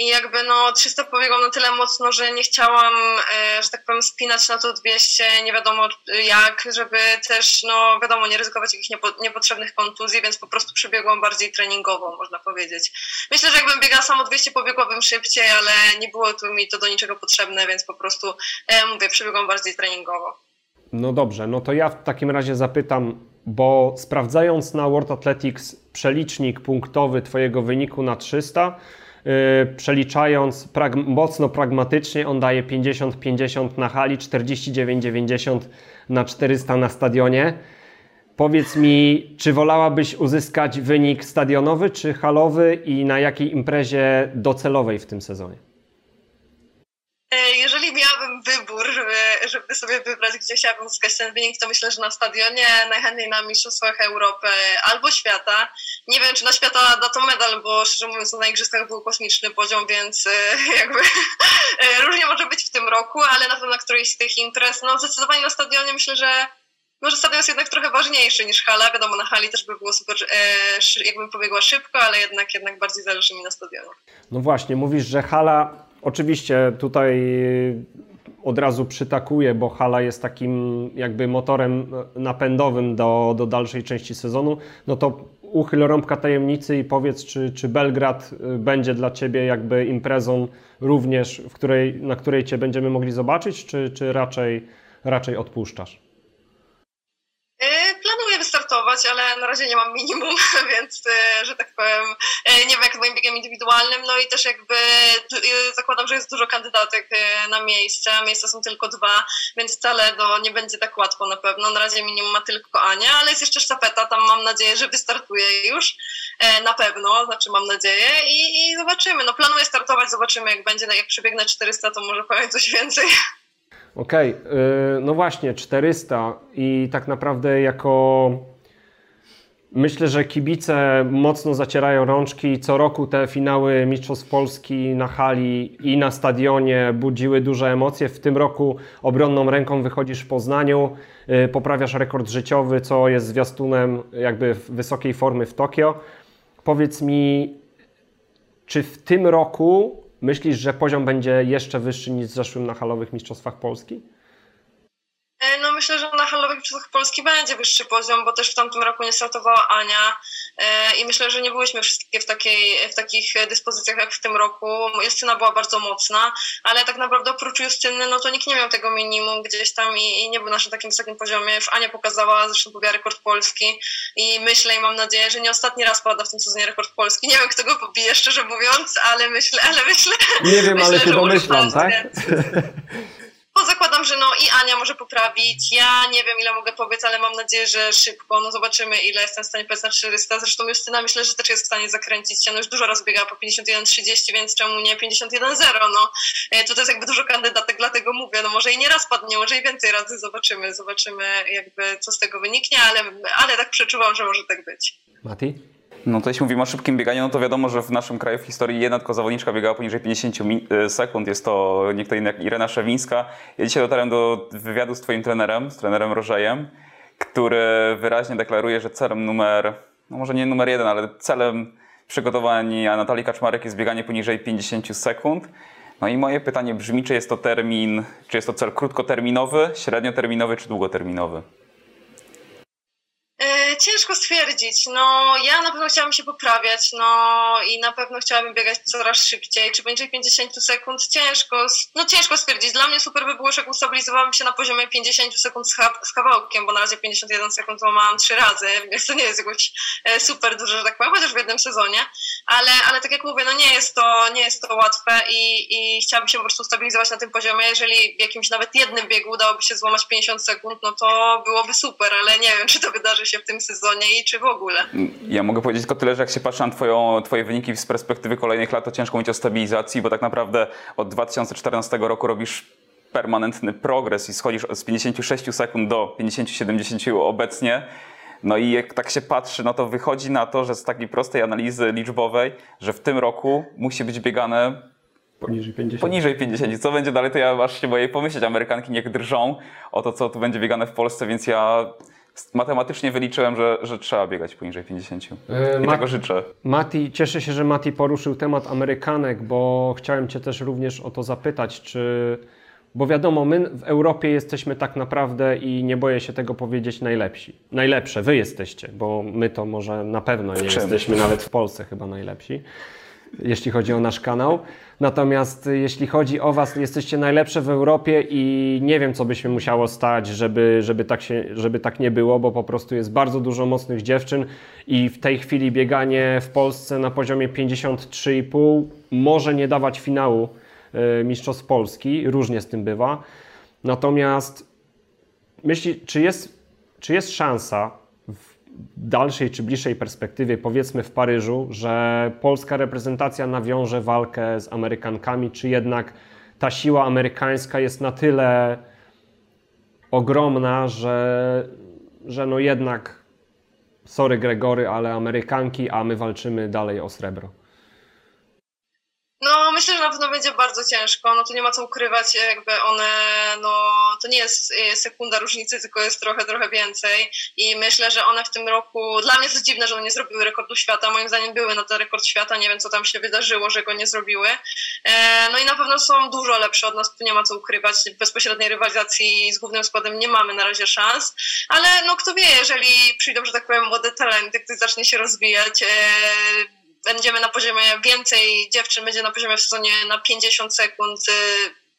i jakby no 300 pobiegłam na tyle mocno, że nie chciałam, e, że tak powiem, spinać na to 200, nie wiadomo jak, żeby też, no wiadomo, nie ryzykować jakichś niepo, niepotrzebnych kontuzji, więc po prostu przebiegłam bardziej treningowo, można powiedzieć. Myślę, że jakbym biegała samo 200, pobiegłabym szybciej, ale nie było tu mi to do niczego potrzebne, więc po prostu, e, mówię, przebiegłam bardziej treningowo. No dobrze, no to ja w takim razie zapytam, bo sprawdzając na World Athletics przelicznik punktowy Twojego wyniku na 300, yy, przeliczając prag- mocno pragmatycznie, on daje 50-50 na hali, 49-90 na 400 na stadionie. Powiedz mi, czy wolałabyś uzyskać wynik stadionowy czy halowy i na jakiej imprezie docelowej w tym sezonie? E, Jeżeli miałabym wybór, żeby, sobie wybrać, gdzie chciałabym uzyskać ten wynik, to myślę, że na stadionie, najchętniej na Mistrzostwach Europy albo świata. Nie wiem, czy na świata da to medal, bo szczerze mówiąc, na Igrzyskach był kosmiczny poziom, więc e, jakby e, różnie może być w tym roku, ale na pewno na którejś z tych imprez, no zdecydowanie na stadionie myślę, że może stadion jest jednak trochę ważniejszy niż hala. Wiadomo, na hali też by było super, e, jakbym pobiegła szybko, ale jednak, jednak bardziej zależy mi na stadionie. No właśnie, mówisz, że hala, oczywiście tutaj od razu przytakuje, bo hala jest takim jakby motorem napędowym do, do dalszej części sezonu. No to uchyl rąbka tajemnicy i powiedz, czy, czy Belgrad y, będzie dla Ciebie jakby imprezą również, w której, na której Cię będziemy mogli zobaczyć, czy, czy raczej, raczej odpuszczasz? E, Planuję wystartować, ale na razie nie mam minimum, <laughs> więc, e, że tak powiem, e, nie wiem jak z moim biegiem indywidualnym, no i też jakby e, zakładam, że jest dużo kandydatek na miejsce, a miejsca są tylko dwa, więc wcale do, nie będzie tak łatwo na pewno. Na razie minimum ma tylko Ania, ale jest jeszcze sztafeta, tam mam nadzieję, że wystartuje już, na pewno, znaczy mam nadzieję i, i zobaczymy. No planuję startować, zobaczymy jak będzie, jak przebiegnę 400, to może powiem coś więcej. Okej, yy, no właśnie, 400 i tak naprawdę jako Myślę, że kibice mocno zacierają rączki. Co roku te finały Mistrzostw Polski na hali i na stadionie budziły duże emocje. W tym roku obronną ręką wychodzisz w Poznaniu, y, poprawiasz rekord życiowy, co jest zwiastunem jakby wysokiej formy w Tokio. Powiedz mi, czy w tym roku myślisz, że poziom będzie jeszcze wyższy niż w zeszłym na halowych Mistrzostwach Polski? E, no myślę, że na halowych mistrzostwach Polski będzie wyższy poziom, bo też w tamtym roku nie startowała Ania e, i myślę, że nie byliśmy wszystkie w, takiej, w takich dyspozycjach jak w tym roku. Justyna była bardzo mocna, ale tak naprawdę oprócz Justyny, no to nikt nie miał tego minimum gdzieś tam i, i nie był na naszym takim wysokim poziomie. Już Ania pokazała, zresztą pobiła rekord Polski i myślę i mam nadzieję, że nie ostatni raz pada w tym sezonie rekord Polski. Nie wiem, kto go pobije, szczerze mówiąc, ale myślę, ale myślę... Nie wiem, myślę, ale chyba myślam, tak? Bo zakładam, że no i Ania może poprawić. Ja nie wiem, ile mogę powiedzieć, ale mam nadzieję, że szybko. No zobaczymy, ile jestem w stanie powiedzieć na 400. Zresztą Justyna myślę, że też jest w stanie zakręcić się. No już dużo razy biegała po 51-30, więc czemu nie 51-0? No e, to jest jakby dużo kandydatek, dlatego mówię. No może i nie raz padnie, może i więcej razy zobaczymy. Zobaczymy jakby co z tego wyniknie, ale, ale tak przeczuwam, że może tak być. Mati? No to jeśli mówimy o szybkim bieganiu, no to wiadomo, że w naszym kraju w historii jedna tylko zawodniczka biegała poniżej 50 e, sekund. Jest to nie kto Irena Szewińska. Ja dzisiaj dotarłem do wywiadu z twoim trenerem, z trenerem Rożejem, który wyraźnie deklaruje, że celem numer, no może nie numer jeden, ale celem przygotowań Natalii Kaczmarek jest bieganie poniżej 50 sekund. No i moje pytanie brzmi, czy jest to termin, czy jest to cel krótkoterminowy, średnioterminowy czy długoterminowy? E, ciężko stwierdzić. No, ja na pewno chciałabym się poprawiać, no i na pewno chciałabym biegać coraz szybciej. Czy będzie 50 sekund? Ciężko, no ciężko stwierdzić. Dla mnie super by było, że ustabilizowałabym się na poziomie 50 sekund z, z kawałkiem, bo na razie 51 sekund mam trzy razy, więc to nie jest jakoś e, super dużo, że tak powiem, chociaż w jednym sezonie. Ale, ale tak jak mówię, no nie jest to, nie jest to łatwe i, i chciałabym się po prostu stabilizować na tym poziomie. Jeżeli w jakimś nawet jednym biegu udałoby się złamać 50 sekund, no to byłoby super, ale nie wiem, <laughs> czy to wydarzy się w tym sezonie i czy w ogóle. Ja mogę powiedzieć tylko tyle, że jak się patrzy na twoją, Twoje wyniki z perspektywy kolejnych lat, to ciężko mówić o stabilizacji, bo tak naprawdę od 2014 roku robisz permanentny progres i schodzisz z 56 sekund do 50-70 obecnie. No i jak tak się patrzy, no to wychodzi na to, że z takiej prostej analizy liczbowej, że w tym roku musi być biegane Poniżej 50. Poniżej 50. Co będzie dalej, to ja aż się boję pomyśleć. Amerykanki niech drżą o to, co tu będzie biegane w Polsce, więc ja matematycznie wyliczyłem, że, że trzeba biegać poniżej 50. I Ma tego życzę. Mati, cieszę się, że Mati poruszył temat Amerykanek, bo chciałem Cię też również o to zapytać, czy. Bo wiadomo, my w Europie jesteśmy tak naprawdę i nie boję się tego powiedzieć najlepsi. Najlepsze, wy jesteście, bo my to może na pewno nie jesteśmy nawet w Polsce chyba najlepsi jeśli chodzi o nasz kanał. Natomiast jeśli chodzi o Was, jesteście najlepsze w Europie i nie wiem, co by się musiało stać, żeby, żeby, tak się, żeby tak nie było, bo po prostu jest bardzo dużo mocnych dziewczyn i w tej chwili bieganie w Polsce na poziomie 53,5 może nie dawać finału Mistrzostw Polski, różnie z tym bywa. Natomiast myśli, czy jest, czy jest szansa, dalszej czy bliższej perspektywie, powiedzmy w Paryżu, że polska reprezentacja nawiąże walkę z Amerykankami, czy jednak ta siła amerykańska jest na tyle ogromna, że, że no jednak, sorry Gregory, ale Amerykanki, a my walczymy dalej o srebro. No, myślę, że na pewno będzie bardzo ciężko. No tu nie ma co ukrywać, jakby one, no to nie jest e, sekunda różnicy, tylko jest trochę, trochę więcej. I myślę, że one w tym roku, dla mnie jest dziwne, że one nie zrobiły rekordu świata. Moim zdaniem były na ten rekord świata. Nie wiem, co tam się wydarzyło, że go nie zrobiły. E, no i na pewno są dużo lepsze od nas, tu nie ma co ukrywać. Bezpośredniej rywalizacji z głównym składem nie mamy na razie szans. Ale no kto wie, jeżeli przyjdą, że tak powiem, młode talenty, ktoś zacznie się rozwijać, e, będziemy na poziomie więcej dziewczyn będzie na poziomie w sezonie na 50 sekund, y,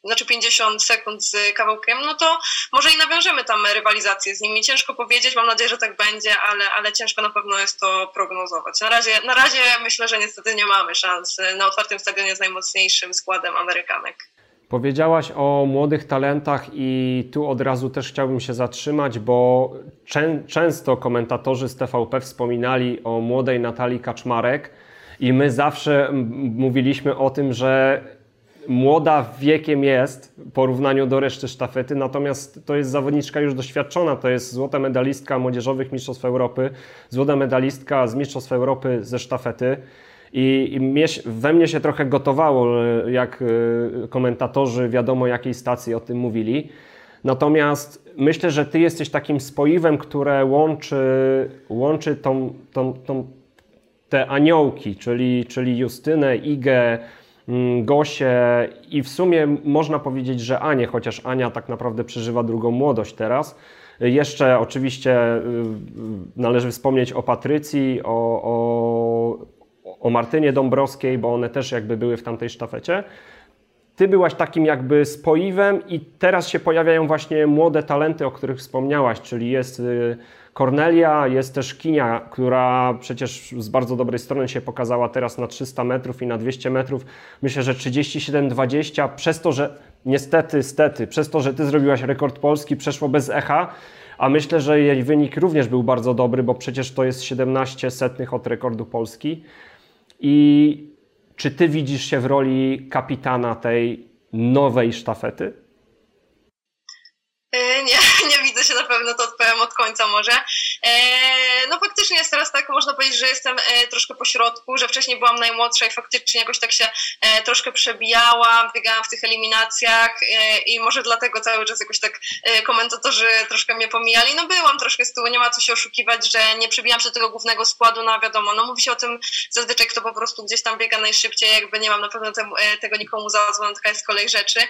znaczy 50 sekund z kawałkiem, no to może i nawiążemy tam rywalizację z nimi. Ciężko powiedzieć, mam nadzieję, że tak będzie, ale, ale ciężko na pewno jest to prognozować. Na razie, na razie myślę, że niestety nie mamy szans na otwartym stadionie z najmocniejszym składem Amerykanek. Powiedziałaś o młodych talentach i tu od razu też chciałbym się zatrzymać, bo czę często komentatorzy z TVP wspominali o młodej Natalii Kaczmarek, i my zawsze mówiliśmy o tym, że młoda wiekiem jest w porównaniu do reszty sztafety, natomiast to jest zawodniczka już doświadczona, to jest złota medalistka młodzieżowych Mistrzostw Europy, złota medalistka z Mistrzostw Europy ze sztafety. I, we mnie się trochę gotowało, jak e, komentatorzy wiadomo jakiej stacji o tym mówili. Natomiast myślę, że ty jesteś takim spoiwem, które łączy, łączy tą, tą, tą, te aniołki, czyli, czyli Justynę, Igę, mm, Gosię i w sumie można powiedzieć, że Anię, chociaż Ania tak naprawdę przeżywa drugą młodość teraz. Jeszcze oczywiście y, należy wspomnieć o Patrycji, o, o, o Martynie Dąbrowskiej, bo one też jakby były w tamtej sztafecie. Ty byłaś takim jakby spoiwem i teraz się pojawiają właśnie młode talenty, o których wspomniałaś, czyli jest Kornelia, y, jest też Kinia, która przecież z bardzo dobrej strony się pokazała teraz na 300 metrów i na 200 metrów. Myślę, że 37-20 przez to, że niestety, stety, przez to, że ty zrobiłaś rekord polski, przeszło bez echa, a myślę, że jej wynik również był bardzo dobry, bo przecież to jest 17 setnych od rekordu Polski. I czy ty widzisz się w roli kapitana tej nowej sztafety? E, nie, się na pewno, to odpowiem od końca może. E, no faktycznie jest teraz tak, można powiedzieć, że jestem e, troszkę po środku, że wcześniej byłam najmłodsza i faktycznie jakoś tak się troszkę przebijałam, biegałam w tych eliminacjach i może dlatego cały czas jakoś tak komentatorzy troszkę mnie pomijali. No byłam troszkę z tyłu, nie ma co się oszukiwać, że nie przebijam się do tego głównego składu, no wiadomo, no mówi się o tym zazwyczaj, kto po prostu gdzieś tam biega najszybciej, jakby nie mam na pewno temu, tego nikomu za złą, taka jest kolej rzeczy.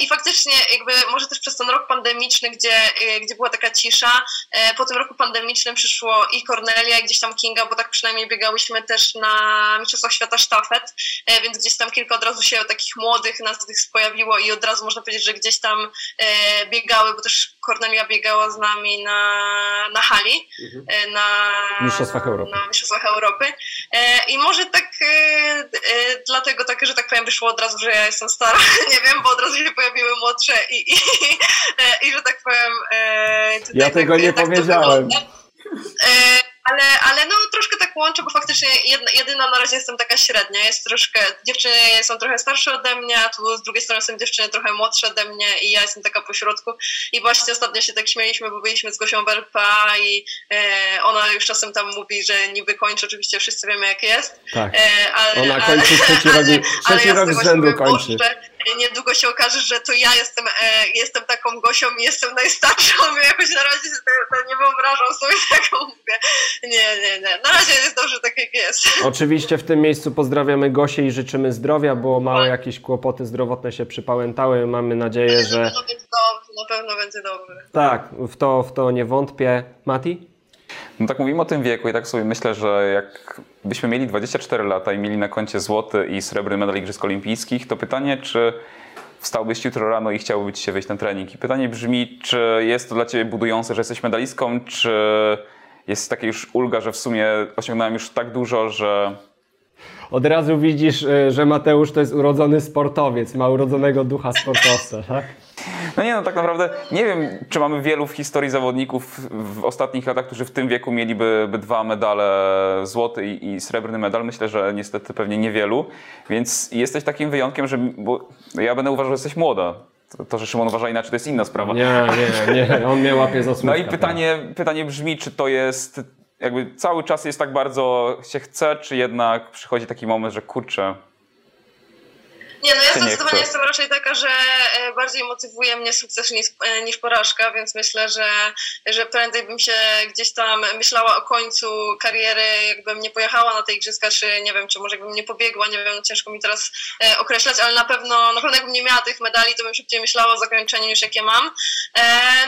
I faktycznie jakby może też przez ten rok pandemiczny, gdzie, gdzie była taka cisza. E, po tym roku pandemicznym przyszło i Cornelia, i gdzieś tam Kinga, bo tak przynajmniej biegałyśmy też na Mistrzostwach Świata Sztafet, e, więc gdzieś tam kilka od razu się takich młodych nazwisk pojawiło i od razu można powiedzieć, że gdzieś tam e, biegały, bo też Cornelia biegała z nami na, na hali, mhm. na Mistrzostwach Europy. Na Mistrzostwach Europy. I może tak dlatego tak, że tak powiem, wyszło od razu, że ja jestem stara, <laughs> nie wiem, bo od razu się pojawiły młodsze i, i, <laughs> i że tak powiem. E, ja tego tak, nie tak powiedziałem. Ale, ale no troszkę tak łączę, bo faktycznie jedna, jedyna na razie jestem taka średnia. Jest troszkę, dziewczyny są trochę starsze ode mnie, a tu z drugiej strony są dziewczyny trochę młodsze ode mnie i ja jestem taka pośrodku. I właśnie ostatnio się tak śmieliśmy, bo byliśmy z Gosią Berpa i e, ona już czasem tam mówi, że niby kończy, oczywiście wszyscy wiemy jak jest. Tak. E, ale, ona kończy <laughs> trzeci rok, trzeci rok z rzędu kończy. Boże, niedługo się okaże, że to ja jestem, e, jestem taką Gosią i jestem najstarszą. <laughs> Jakoś na razie to, to nie wyobrażam sobie <laughs> taką mówię. Nie, nie, nie. Na razie jest dobrze tak, jak jest. Oczywiście w tym miejscu pozdrawiamy Gosię i życzymy zdrowia, bo małe jakieś kłopoty zdrowotne się przypałętały. Mamy nadzieję, że... Na pewno będzie dobrze, na pewno będzie dobrze. Tak, w to, w to nie wątpię. Mati? No tak mówimy o tym wieku i tak sobie myślę, że jak byśmy mieli 24 lata i mieli na koncie złoty i srebrny medal Igrzysk Olimpijskich, to pytanie, czy wstałbyś jutro rano i chciałbyś się wejść na trening? I pytanie brzmi, czy jest to dla Ciebie budujące, że jesteś medalistką, czy jest taka już ulga, że w sumie osiągnąłem już tak dużo, że od razu widzisz, y, że Mateusz to jest urodzony sportowiec, ma urodzonego ducha sportowca, tak? No nie, no tak naprawdę nie wiem, czy mamy wielu w historii zawodników w ostatnich latach, którzy w tym wieku mieliby by dwa medale, złoty i, i, srebrny medal. Myślę, że niestety pewnie niewielu, więc jesteś takim wyjątkiem, że bo ja będę uważał, że jesteś młoda. To, że Szymon uważa inaczej, to jest inna sprawa. Nie, nie, nie, on mnie łapie za słówka. No i pytanie, pytanie brzmi, czy to jest jakby cały czas jest tak bardzo się chce, czy jednak przychodzi taki moment, że kurczę, nie, no ja zdecydowanie jestem raczej taka, że e, bardziej motywuje mnie sukces niż, e, niż porażka, więc myślę, że, że prędzej bym się gdzieś tam myślała o końcu kariery, jakbym nie pojechała na te igrzyska, czy nie wiem, czy może jakbym nie pobiegła, nie wiem, ciężko mi teraz e, określać, ale na pewno, na pewno jakbym nie miała tych medali, to bym szybciej myślała o zakończeniu niż jakie mam.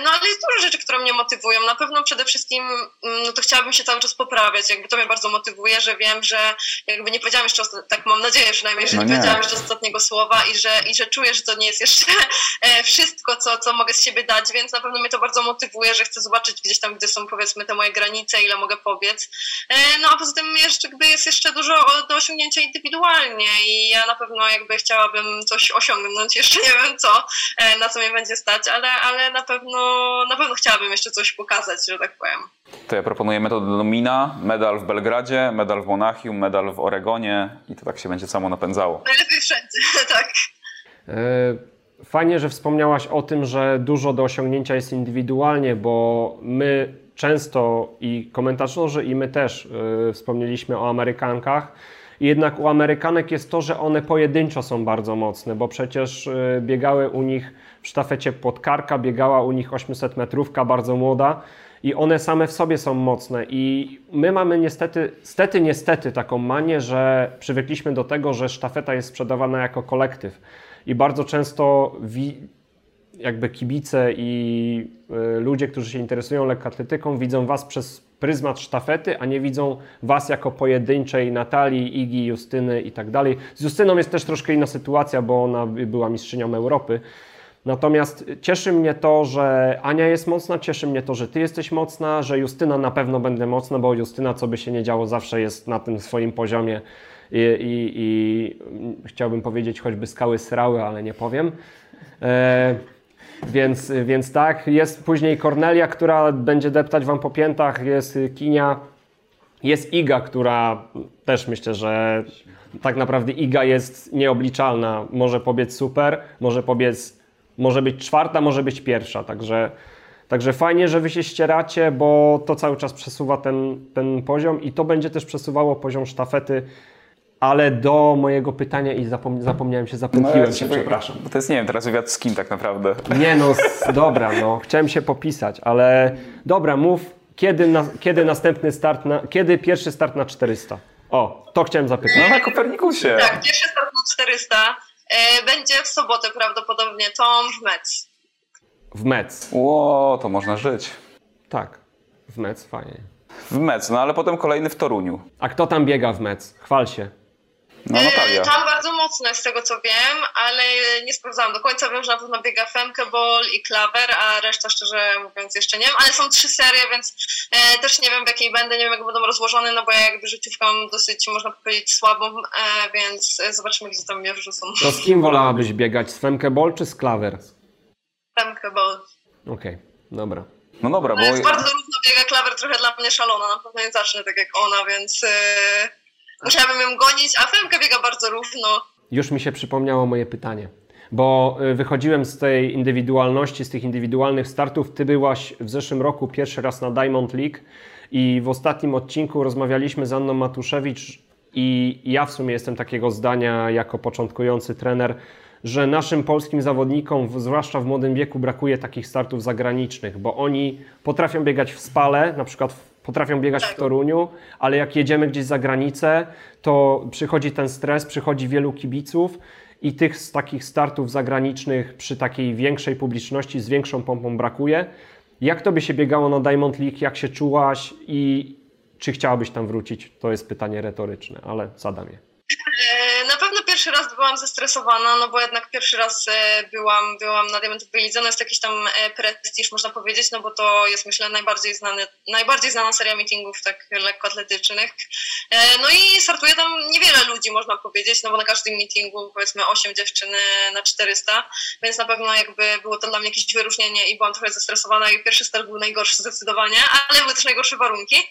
no ale jest dużo rzeczy, które mnie motywują. Na pewno przede wszystkim mm, no to chciałabym się cały czas poprawiać, jakby to mnie bardzo motywuje, że wiem, że jakby nie powiedziałam jeszcze, tak mam nadzieję przynajmniej, że no nie, nie powiedziałam jeszcze ostatniego słowa i że, i że czuję, że to nie jest jeszcze <laughs> e, wszystko, co, co mogę z siebie dać, więc na pewno mnie to bardzo motywuje, że chcę zobaczyć gdzieś tam, gdzie są powiedzmy te moje granice, ile mogę pobiec. E, no a poza tym jeszcze, jakby jest jeszcze dużo do osiągnięcia indywidualnie i ja na pewno jakby chciałabym coś osiągnąć, <laughs> jeszcze nie wiem co, e, na co mnie będzie stać, ale, ale na pewno na pewno chciałabym jeszcze coś pokazać, że tak powiem. To ja proponuję metodę Domina, medal w Belgradzie, medal w Monachium, medal w Oregonie i to tak się będzie samo napędzało. Najlepiej wszędzie, <laughs> tak. Fajnie, że wspomniałaś o tym, że dużo do osiągnięcia jest indywidualnie, bo my często i komentatorzy, i my też yy, wspomnieliśmy o Amerykankach. I jednak u Amerykanek jest to, że one pojedynczo są bardzo mocne, bo przecież yy, biegały u nich w sztafecie podkarka, biegała u nich 800 metrówka, bardzo młoda i one same w sobie są mocne. I my mamy niestety, stety, niestety taką manię, że przywykliśmy do tego, że sztafeta jest sprzedawana jako kolektyw. I bardzo często jakby kibice i y, ludzie, którzy się interesują lekkoatletyką, widzą Was przez pryzmat sztafety, a nie widzą Was jako pojedynczej Natalii, Igi, Justyny i tak dalej. Z Justyną jest też troszkę inna sytuacja, bo ona była mistrzynią Europy. Natomiast cieszy mnie to, że Ania jest mocna, cieszy mnie to, że Ty jesteś mocna, że Justyna na pewno będę mocna, bo Justyna, co by się nie działo, zawsze jest na tym swoim poziomie i, i, i chciałbym powiedzieć choćby skały srały, ale nie powiem. E, więc, więc tak, jest później Kornelia, która będzie deptać Wam po piętach, jest Kinia, jest Iga, która też myślę, że tak naprawdę Iga jest nieobliczalna. Może pobiec super, może pobiec, może być czwarta, może być pierwsza, także... Także fajnie, że wy się ścieracie, bo to cały czas przesuwa ten, ten poziom i to będzie też przesuwało poziom sztafety ale do mojego pytania i zapom zapomniałem się, zapomniałem no, się, przepraszam. Bo to jest, nie wiem, teraz wywiad z kim tak naprawdę. Nie no, dobra, no, chciałem się popisać, ale dobra, mów, kiedy, na, kiedy następny start, na, kiedy pierwszy start na 400? O, to chciałem zapytać. No na Kopernikusie. Tak, pierwszy start na 400 e, będzie w sobotę prawdopodobnie, Tom w Metz. W Metz. Ło, to można żyć. Tak, w Metz, fajnie. W Metz, no ale potem kolejny w Toruniu. A kto tam biega w Metz? Chwal się. No, Natalia. Tam bardzo mocno z tego co wiem, ale nie sprawdzałam do końca. Wiem, że na pewno biega Femkeball i Klaver, a reszta szczerze mówiąc jeszcze nie wiem, ale są trzy serie, więc e, też nie wiem w jakiej będę, nie wiem jak będą rozłożone, no bo ja jakby życiówkę mam dosyć, można powiedzieć, słabą, e, więc zobaczymy gdzie tam mnie wrzucą. To z kim wolałabyś biegać? Z Femkeball czy z Klaver? Femkeball. Okej, okay, dobra. No dobra, bo... Jest bardzo równo biega Klaver, trochę dla mnie szalona, na pewno nie zacznę tak jak ona, więc... E, Musiałabym ją gonić, a Femka biega bardzo równo. Już mi się przypomniało moje pytanie. Bo y, wychodziłem z tej indywidualności, z tych indywidualnych startów. Ty byłaś w zeszłym roku pierwszy raz na Diamond League i w ostatnim odcinku rozmawialiśmy z Anną Matuszewicz i ja w sumie jestem takiego zdania jako początkujący trener, że naszym polskim zawodnikom, zwłaszcza w młodym wieku, brakuje takich startów zagranicznych, bo oni potrafią biegać w spale, na przykład potrafią biegać w tak. Toruniu, ale jak jedziemy gdzieś za granicę, to przychodzi ten stres, przychodzi wielu kibiców i tych z takich startów zagranicznych przy takiej większej publiczności z większą pompą brakuje. Jak to by się biegało na Diamond League? Jak się czułaś i czy chciałabyś tam wrócić? To jest pytanie retoryczne, ale zadam je. E, na pewno pierwszy raz byłam zestresowana, no bo jednak pierwszy raz e, byłam, byłam na Diamentowej Lidze, no jest jakiś tam e, prestiż, można powiedzieć, no bo to jest myślę najbardziej znany, najbardziej znana seria meetingów tak lekkoatletycznych. No i startuje tam niewiele ludzi, można powiedzieć, no bo na każdym meetingu powiedzmy 8 dziewczyny na 400, więc na pewno jakby było to dla mnie jakieś wyróżnienie i byłam trochę zestresowana i pierwszy start był najgorszy zdecydowanie, ale były też najgorsze warunki.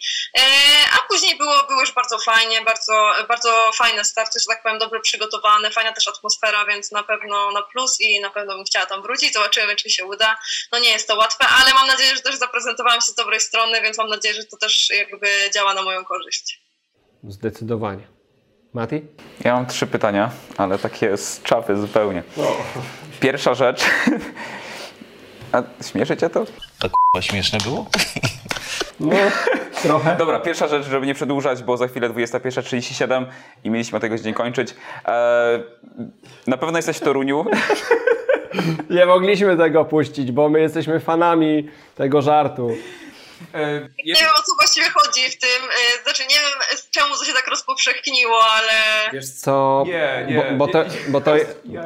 A później było, było już bardzo fajnie, bardzo, bardzo fajne starty, że tak powiem, dobrze przygotowane, fajna też atmosfera, więc na pewno na plus i na pewno bym chciała tam wrócić. Zobaczymy, czy się uda. No nie jest to łatwe, ale mam nadzieję, że też zaprezentowałam się z dobrej strony, więc mam nadzieję, że to też jakby działa na moją korzyść. Zdecydowanie. Mati? Ja mam trzy pytania, ale takie z czapy zupełnie. Pierwsza rzecz. A śmieszy cię to? To k***a śmieszne było? No, <laughs> trochę. Dobra, pierwsza rzecz, żeby nie przedłużać, bo za chwilę 21.37 i mieliśmy o tego dzień kończyć. Eee, na pewno jesteś w Toruniu. Nie mogliśmy tego puścić, bo my jesteśmy fanami tego żartu. E, nie wiem o co właściwie chodzi w tym, e, znaczy nie wiem czemu to się tak rozpowszechniło, ale... Wiesz co, nie, nie, bo, bo, to, bo to,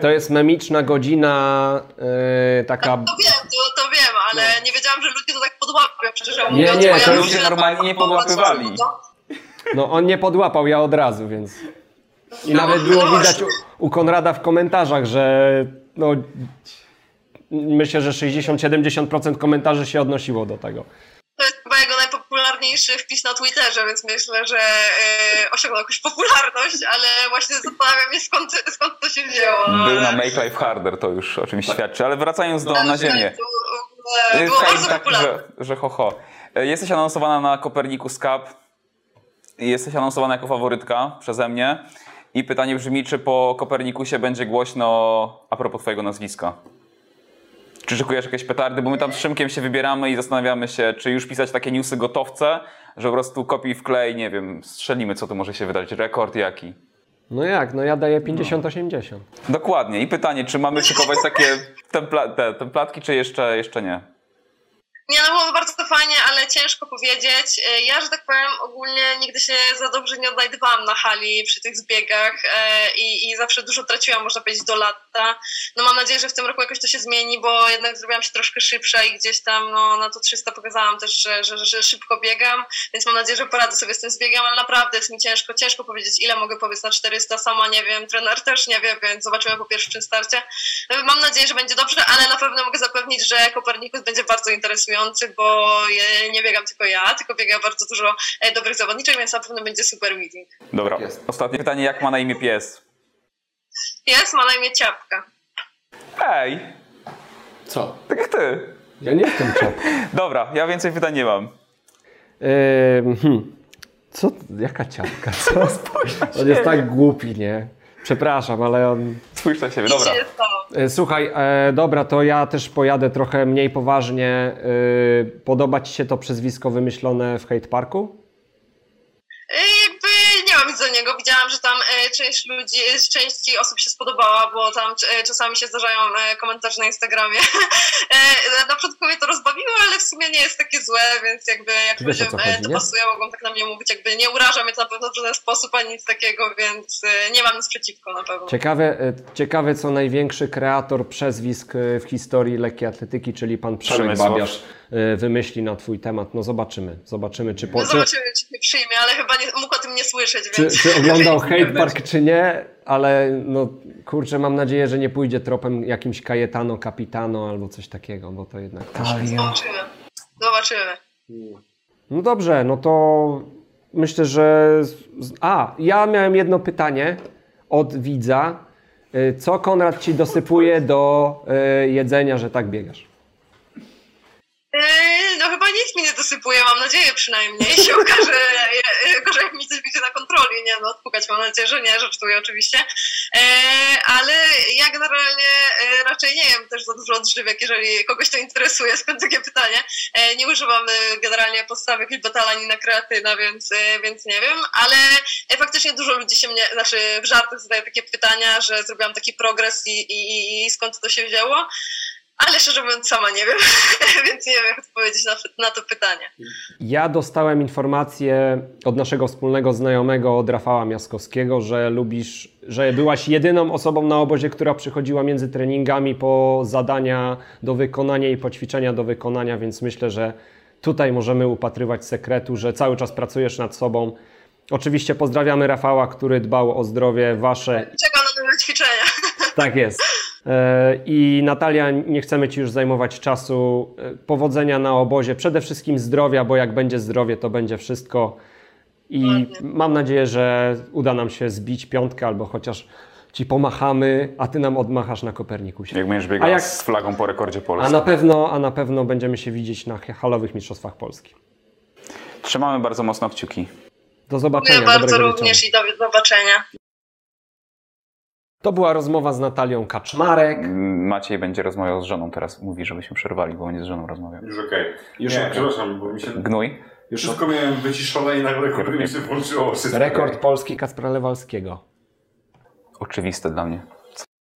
to jest memiczna godzina yy, taka... No, to wiem, to, to wiem, ale no. nie wiedziałam, że ludzie to tak podłapią, przecież ja Nie, nie, to ludzie normalnie nie podłapywali. No on nie podłapał, ja od razu, więc... I no, nawet było no widać u, u Konrada w komentarzach, że no, myślę, że 60-70% komentarzy się odnosiło do tego. Najpopularniejszy wpis na Twitterze, więc myślę, że e, osiągnął jakąś popularność, ale właśnie zastanawiam się skąd, skąd to się wzięło. No, Był na Make Life Harder, to już o czymś świadczy. Ale wracając do na ziemię. E, było Fame bardzo tak, popularne. że, że ho, ho. E, Jesteś anonsowana na Copernicus Cup. Jesteś anonsowana jako faworytka przeze mnie. I pytanie brzmi, czy po Kopernikusie będzie głośno a propos twojego nazwiska? Czy szykujesz jakieś petardy? Bo my tam z Szymkiem się wybieramy i zastanawiamy się, czy już pisać takie newsy gotowce, że po prostu kopiuj w klej, nie wiem, strzelimy, co tu może się wydać, rekord jaki. No jak, no ja daję 50-80. Dokładnie. I pytanie, czy mamy szykować takie templa te, templatki, czy jeszcze, jeszcze nie? Nie, no było bardzo fajnie, ale ciężko powiedzieć. E, Ja, że tak powiem, ogólnie nigdy się za dobrze nie odnajdywałam na hali przy tych zbiegach e, i, i zawsze dużo traciłam, można powiedzieć, do lata. No mam nadzieję, że w tym roku jakoś to się zmieni, bo jednak zrobiłam się troszkę szybsza i gdzieś tam no, na to 300 pokazałam też, że, że, że szybko biegam, więc mam nadzieję, że poradzę sobie z tym zbiegiem, ale naprawdę jest mi ciężko, ciężko powiedzieć, ile mogę powiedz na 400, sama nie wiem, trener też nie wie, więc zobaczymy po pierwszym starcie. No, Mam nadzieję, że będzie dobrze, ale na pewno mogę zapewnić, że Kopernikus będzie bardzo interesujący, bo nie biegam tylko ja, tylko biega bardzo dużo e, dobrych zawodniczek, więc na pewno będzie super meeting. Dobra. Ostatnie pytanie, jak ma na imię pies? Pies ma na imię Ciapka. Ej, Co? tak jak ty. Ja nie jestem czap. <laughs> Dobra, ja więcej pytań nie mam. Ehm, hmm. Co? Jaka ciapka? <laughs> Co? On jest tak głupi, nie? Przepraszam, ale on... Spójrz na siebie, dobra. E, Słuchaj, e, dobra, to ja też pojadę trochę mniej poważnie. E, podoba Ci się to przezwisko wymyślone w Hate Parku? Do niego. Widziałam, że tam e, część ludzi, części osób się spodobała, bo tam e, czasami się zdarzają e, komentarze na Instagramie. <laughs> Na początku mnie to rozbawiło, ale w sumie nie jest takie złe, więc jakby jak ludziom to nie? pasuje, mogą tak na mnie mówić. Jakby nie uraża mnie to na pewno w żaden sposób, ani nic takiego, więc nie mam nic przeciwko na pewno. Ciekawe, ciekawe co największy kreator przezwisk w historii lekkiej atletyki, czyli pan Przemek Przemysław. Babiarz, wymyśli na Twój temat. No zobaczymy, zobaczymy, czy, po, No czy, zobaczymy, czy mnie przyjmie, ale chyba nie, mógł o tym nie słyszeć, czy, więc... czy oglądał Hate Park, czy nie, ale no kurczę, mam nadzieję, że nie pójdzie tropem jakimś Cayetano Capitano albo coś takiego, bo to jednak... Zobaczymy. Zobaczymy. No dobrze, no to myślę, że. A, ja miałem jedno pytanie od widza. Y, Co Konrad ci dosypuje do y, jedzenia, że tak biegasz? Eee, No chyba dosypuje, mam nadzieję przynajmniej. się okaże, e, gorzej mi coś będzie na kontroli, nie no, odpukać mam nadzieję, że nie, żartuję oczywiście. Eee, ale ja generalnie e, raczej nie jem też za dużo odżywek, jeżeli kogoś to interesuje, skąd takie pytanie. E, nie używam e, generalnie podstawy klipotala ani na kreatyna, więc, e, więc nie wiem, ale e, faktycznie dużo ludzi się mnie, znaczy w żartach zadaje takie pytania, że zrobiłam taki progres i, i, i skąd to się wzięło. Ale szczerze mówiąc, sama nie wiem, <laughs> więc nie wiem, jak odpowiedzieć na, na to pytanie. Ja dostałem informację od naszego wspólnego znajomego, od Rafała Miaskowskiego, że lubisz, że byłaś jedyną osobą na obozie, która przychodziła między treningami po zadania do wykonania i po ćwiczenia do wykonania, więc myślę, że tutaj możemy upatrywać sekretu, że cały czas pracujesz nad sobą. Oczywiście pozdrawiamy Rafała, który dbał o zdrowie wasze Czekam na nowe ćwiczenia. tak jest. E, I Natalia, nie chcemy Ci już zajmować czasu. E, Powodzenia na obozie, przede wszystkim zdrowia, bo jak będzie zdrowie, to będzie wszystko. I Ładnie. mam nadzieję, że uda nam się zbić piątkę, albo chociaż Ci pomachamy, a Ty nam odmachasz na Kopernikusie. Jak będziesz A biegał jak- z flagą po rekordzie A Polski. na pewno, a na pewno będziemy się widzieć na halowych mistrzostwach Polski. Trzymamy bardzo mocno kciuki. Do zobaczenia. Dziękuję bardzo również i do zobaczenia. To była rozmowa z Natalią Kaczmarek. Maciej będzie rozmawiał z żoną teraz. Mówi, żebyśmy przerwali, bo będzie z żoną rozmawiał. Już okej. Już Nie, przepraszam, bo mi się... Gnój? Wszystko miałem wyciszone i nagle kurde mi się włączyło. wszystko. Rekord Polski Kacpra Lewalskiego. Oczywiste dla mnie.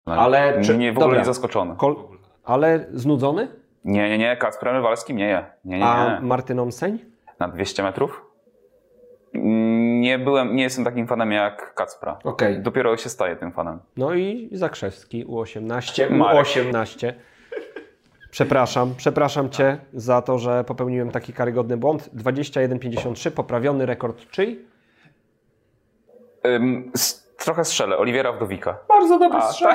Ale czy- Nie, w ogóle dobra. nie zaskoczony. Kol... Ale znudzony? Nie, nie, nie, Kacprem Walskim nie je. Nie, nie, A nie. Martyn Omseń? Na 200 metrów? Mm, Nie byłem, nie jestem takim fanem jak Kacpra. Okej. Dopiero się staję tym fanem. No i Zakrzewski U18. Marek. U18. Przepraszam, przepraszam Cię za to, że popełniłem taki karygodny błąd. 21,53, poprawiony rekord czyj? Ym, trochę strzelę. Oliwiera Wdowika. Bardzo dobry A, strzał.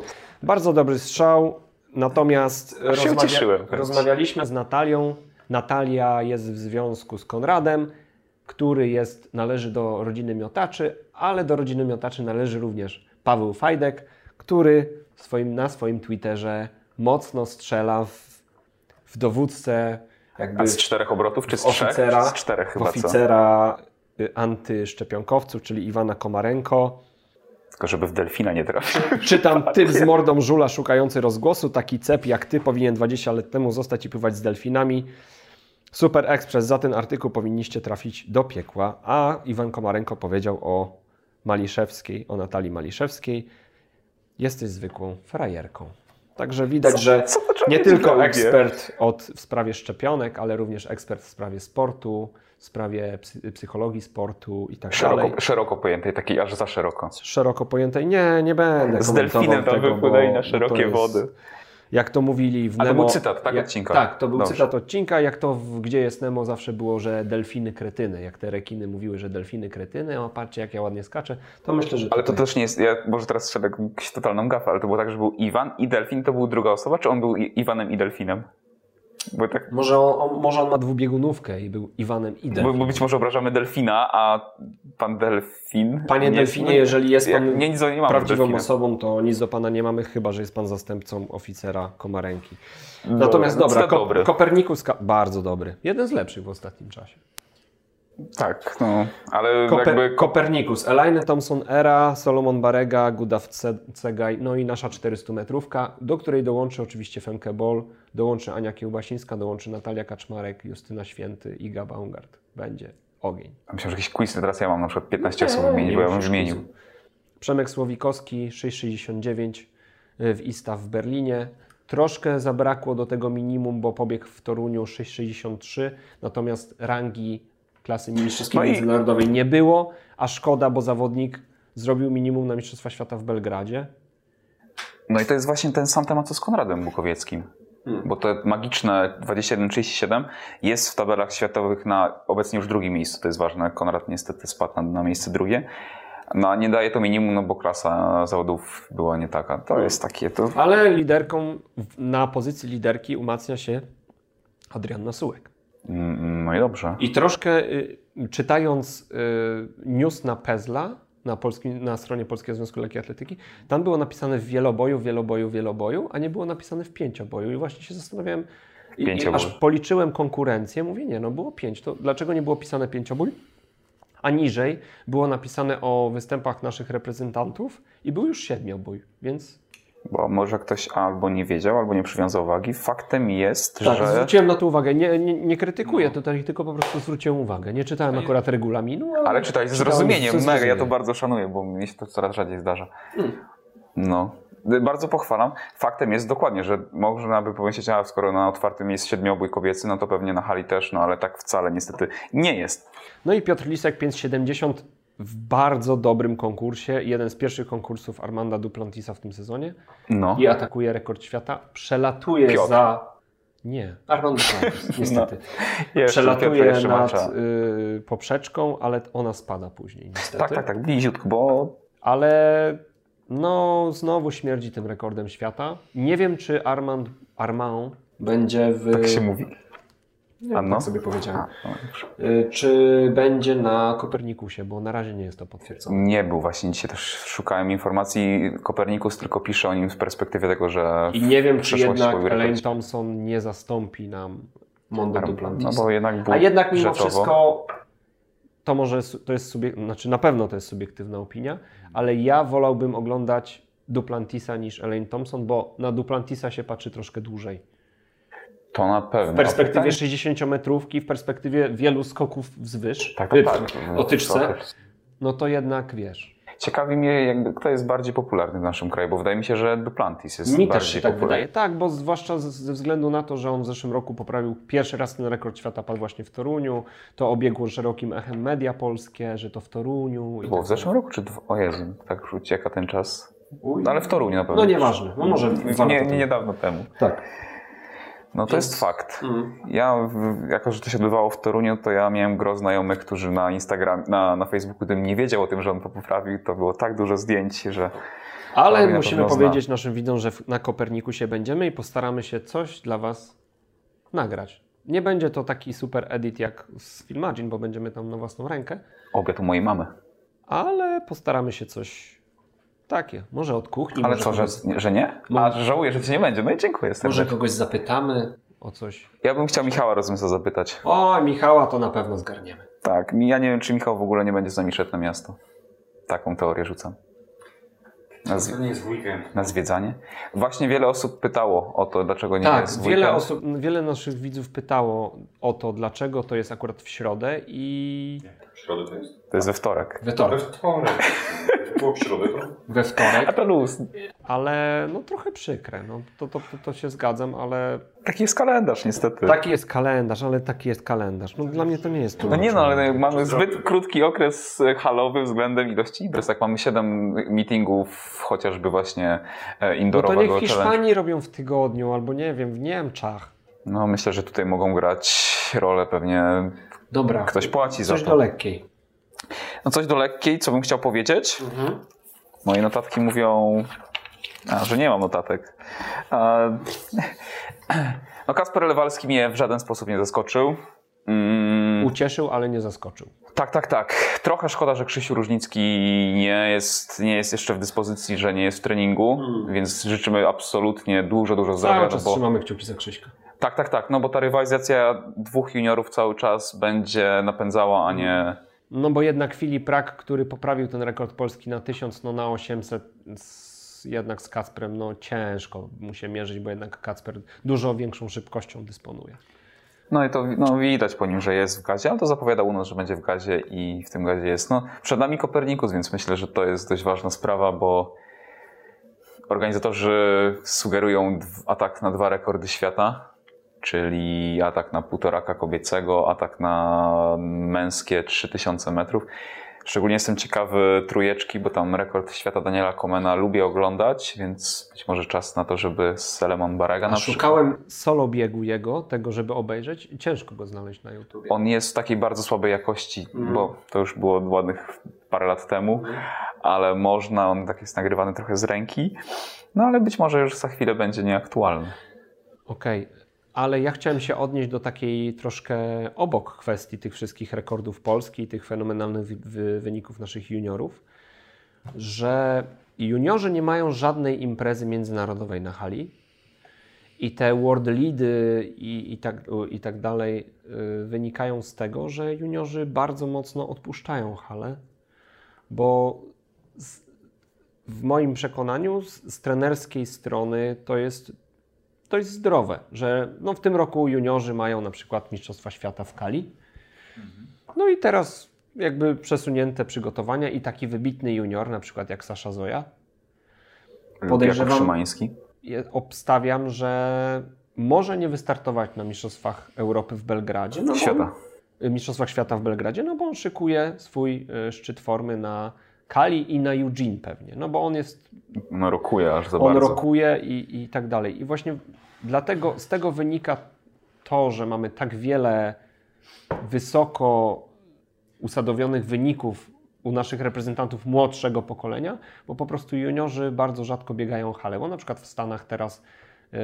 tak? Bardzo dobry strzał, natomiast rozmawia- rozmawialiśmy z Natalią Natalia jest w związku z Konradem, który jest, należy do rodziny miotaczy, ale do rodziny miotaczy należy również Paweł Fajdek, który swoim, na swoim Twitterze mocno strzela w, w dowódcę jakby z czterech obrotów, czy z w trzech? oficera, Z czterech chyba, co? oficera y, antyszczepionkowców, czyli Iwana Komarenko. Tylko żeby w delfina nie trafił. <laughs> Czytam <laughs> typ z mordą żula szukający rozgłosu. Taki cep jak ty powinien 20 lat temu zostać i pływać z delfinami. Super Express, za ten artykuł powinniście trafić do piekła. A Iwan Komarenko powiedział o Maliszewskiej, o Natalii Maliszewskiej. Jesteś zwykłą frajerką. Także widać, że <laughs> co to trzeba nie tylko ekspert od, w sprawie szczepionek, ale również ekspert w sprawie sportu, w sprawie psy, psychologii sportu i tak dalej. Szeroko, szeroko pojętej, takiej aż za szeroko. Szeroko pojętej. Nie, nie będę Z delfinem tam wypłynęli na szerokie jest- wody. Jak to mówili w A to Nemo... był cytat, tak, jak- odcinka? Tak, to był Dobrze. cytat odcinka. Jak to w Gdzie jest Nemo zawsze było, że delfiny kretyny. Jak te rekiny mówiły, że delfiny kretyny, o patrzcie jak ja ładnie skaczę, to myślę, że Ale to też nie jest, ja może teraz strzelę jakąś totalną gafę, ale to było tak, że był Iwan i delfin, to był druga osoba, czy on był Iwanem i delfinem? Bo tak, Może on, on, może on ma dwubiegunówkę i był Iwanem i bo, delfinem. bo być może obrażamy delfina, a pan delfin... Panie nie- delfinie, no, jeżeli jest pan nie, nic nie prawdziwą osobą, to nic do pana nie mamy, chyba że jest pan zastępcą oficera Komarenki. Dobra, Natomiast no dobra, Ko- dobry. Kopernikus bardzo dobry. Jeden z lepszych w ostatnim czasie. Tak, no, ale Koper- jakby... Kopernikus, Elaine Thompson Era, Solomon Barega, Gudaw Ce- Cegaj, no i nasza 400 metrówka, do której dołączy oczywiście Femke Bol, dołączy Ania Kiełbasińska, dołączy Natalia Kaczmarek, Justyna Święty, Iga Baumgart. Będzie ogień. Myślałem, że jakiś quiz, teraz ja mam na przykład 15 Nie, osób wymienić, bo ja bym wymienił. Przemek Słowikowski 6,69 w ISTA w Berlinie. Troszkę zabrakło do tego minimum, bo pobiegł w Toruniu 6,63, natomiast rangi klasy mistrzowskiej No i- międzynarodowej nie było, a szkoda, bo zawodnik zrobił minimum na Mistrzostwa Świata w Belgradzie. No i to jest właśnie ten sam temat co z Konradem Bukowieckim. Hmm. Bo to magiczne 21-37 jest w tabelach światowych na obecnie już drugim miejscu. To jest ważne. Konrad niestety spadł na, na miejsce drugie. No a nie daje to minimum, no bo klasa zawodów była nie taka. To jest takie, to Ale liderką na pozycji liderki umacnia się Adrianna Sułek. Mm, no i dobrze. I troszkę y, czytając y, news na Pezla, na, na stronie Polskiego Związku Lekkiej Atletyki, tam było napisane w wieloboju, wieloboju, wieloboju, a nie było napisane w pięcioboju. I właśnie się zastanawiałem, i, i aż policzyłem konkurencję, mówię, nie, no było pięć, to dlaczego nie było pisane pięciobój? A niżej było napisane o występach naszych reprezentantów i był już siedmiobój, więc Bo może ktoś albo nie wiedział, albo nie przywiązał wagi. Faktem jest, tak, że... zwróciłem na to uwagę. Nie, nie, nie krytykuję tutaj, tylko po prostu zwróciłem uwagę. Nie czytałem akurat regulaminu, ale, Ale czytałeś czytałem zrozumieniem. Mega, ja to bardzo szanuję, bo mi się to coraz rzadziej zdarza. No. Bardzo pochwalam. Faktem jest dokładnie, że można by pomyśleć, a skoro na otwartym jest siedmiobój kobiecy, no to pewnie na hali też, no ale tak wcale niestety nie jest. No i Piotr Lisek 570 w bardzo dobrym konkursie. Jeden z pierwszych konkursów Armanda Duplantisa w tym sezonie. No. I atakuje rekord świata. Przelatuje Piotr. za... Nie, Armand Duplantis, <laughs> niestety. Jeszcze, Piotr Przelatuje nad y, poprzeczką, ale ona spada później niestety. Tak, tak, tak, bliziutko, bo Ale no znowu śmierdzi tym rekordem świata. Nie wiem, czy Armand Armand będzie w... tak się mówi. Nie, A no? tak sobie powiedziałem. No. Y, Czy będzie na Kopernikusie, bo na razie nie jest to potwierdzone. Nie był właśnie, dzisiaj też szukałem informacji. Kopernikus tylko pisze o nim z perspektywy tego, że I nie wiem, czy jednak Elaine. Thompson nie zastąpi nam Mondo No Duplantis. bo jednak był A jednak mimo rzeczowo. wszystko to może to jest znaczy na pewno to jest subiektywna opinia, ale ja wolałbym oglądać Duplantisa niż Elaine Thompson, bo na Duplantisa się patrzy troszkę dłużej. To na pewno. W perspektywie A 60-metrówki, w perspektywie wielu skoków wzwyż, Tak, y, tak. o tyczce, no to jednak wiesz. Ciekawi mnie, jakby, kto jest bardziej popularny w naszym kraju, bo wydaje mi się, że Duplantis jest Mi bardziej też się tak popularny. wydaje. Tak, bo zwłaszcza ze względu na to, że on w zeszłym roku poprawił pierwszy raz ten rekord świata padł właśnie w Toruniu, to obiegło szerokim echem media polskie, że to w Toruniu. i Było tak w zeszłym roku, czy dwa? O Jezu, tak już ucieka ten czas. No ale w Toruniu na pewno. No nieważne, no może nie niedawno temu. Tak. No to jest fakt. Mm. Ja, jako że to się odbywało w Toruniu, to ja miałem gro znajomych, którzy na Instagram, na, na Facebooku, gdybym nie wiedział o tym, że on to poprawił, to było tak dużo zdjęć, że Ale musimy powiedzieć zna. naszym widzom, że na Kopernikusie będziemy i postaramy się coś dla Was nagrać. Nie będzie to taki super edit jak z Filmagine, bo będziemy tam na własną rękę, Obiad u mojej mamy. ale postaramy się coś takie. Może od kuchni, Ale może, co, że, kogoś, że nie? A żałuję, że to nie będzie. No i dziękuję może serdecznie. kogoś zapytamy o coś. Ja bym chciał Michała Rozumca zapytać. O, Michała to na pewno zgarniemy. Tak, ja nie wiem, czy Michał w ogóle nie będzie z nami szedł na miasto. Taką teorię rzucam. Na, weekend. na zwiedzanie. Właśnie wiele osób pytało o to, dlaczego nie Tak, jest w wiele weekend. osób, wiele naszych widzów pytało o to, dlaczego to jest akurat w środę i środę to jest? To jest we wtorek. we We wtorek. wtorek. Było w środę to? We wtorek, A to luz. ale no trochę przykre. No, to, to, to, to się zgadzam, ale Taki jest kalendarz niestety. taki jest kalendarz, ale taki jest kalendarz. No dla mnie to nie jest No nie no, ale mamy zbyt krótki okres halowy względem ilości imprez. Tak mamy 7 meetingów chociażby właśnie e, No to indoorowego niech challenge. Hiszpanii robią w tygodniu, albo nie wiem, w Niemczech. No myślę, że tutaj mogą grać rolę pewnie Dobra. ktoś płaci za Coś to. do lekkiej. No coś do lekkiej, co bym chciał powiedzieć. Mhm. Moje notatki mówią, a, że nie mam notatek. A, no Kasper Lewalski mnie w żaden sposób nie zaskoczył. Mm, Ucieszył, ale nie zaskoczył. tak, tak, tak. Trochę szkoda, że Krzysiu Różnicki nie jest, nie jest jeszcze w dyspozycji, że nie jest w treningu, więc życzymy absolutnie dużo, dużo zdrowia. Cały no czas bo, trzymamy kciuki za Krzyśka. Tak, tak, tak, no bo ta rywalizacja dwóch juniorów cały czas będzie napędzała, a nie... No bo jednak Filip Rak, który poprawił ten rekord Polski na 1000, no na 800, z, jednak z Kacprem, no ciężko mu się mierzyć, bo jednak Kacper dużo większą szybkością dysponuje. No i to no, widać po nim, że jest w gazie, ale to zapowiada u nas, że będzie w gazie i w tym gazie jest. No, przed nami Kopernikus, więc myślę, że to jest dość ważna sprawa, bo organizatorzy sugerują atak na dwa rekordy świata, czyli atak na półtoraka kobiecego, atak na męskie 3000 metrów. Szczególnie jestem ciekawy trójeczki, bo tam rekord świata Daniela Komena lubię oglądać, więc być może czas na to, żeby Selemon Baraga na przykład. szukałem solo biegu jego, tego żeby obejrzeć i ciężko go znaleźć na YouTube. On jest w takiej bardzo słabej jakości, Mhm. bo to już było ładnych parę lat temu, ale można, on tak jest nagrywany trochę z ręki, no ale być może już za chwilę będzie nieaktualny. Okej, ale ja chciałem się odnieść do takiej troszkę obok kwestii tych wszystkich rekordów Polski i tych fenomenalnych wy- wy- wyników naszych juniorów, że juniorzy nie mają żadnej imprezy międzynarodowej na hali i te world leady i, i, tak, i tak dalej y, wynikają z tego, że juniorzy bardzo mocno odpuszczają halę, bo z, w moim przekonaniu z, z trenerskiej strony to jest to jest zdrowe, że no w tym roku juniorzy mają na przykład Mistrzostwa Świata w Kali. No i teraz jakby przesunięte przygotowania i taki wybitny junior, na przykład jak Sasza Zoja, Podejrzewam- Szymański. obstawiam, że może nie wystartować na Mistrzostwach Europy w Belgradzie. No Świata. Mistrzostwach Świata w Belgradzie, no bo on szykuje swój y, szczyt formy na Kali i na Eugene pewnie, no bo on jest No rokuje aż za on bardzo. rokuje i, i tak dalej. I właśnie dlatego z tego wynika to, że mamy tak wiele wysoko usadowionych wyników u naszych reprezentantów młodszego pokolenia, bo po prostu juniorzy bardzo rzadko biegają hale. Bo na przykład w Stanach teraz y,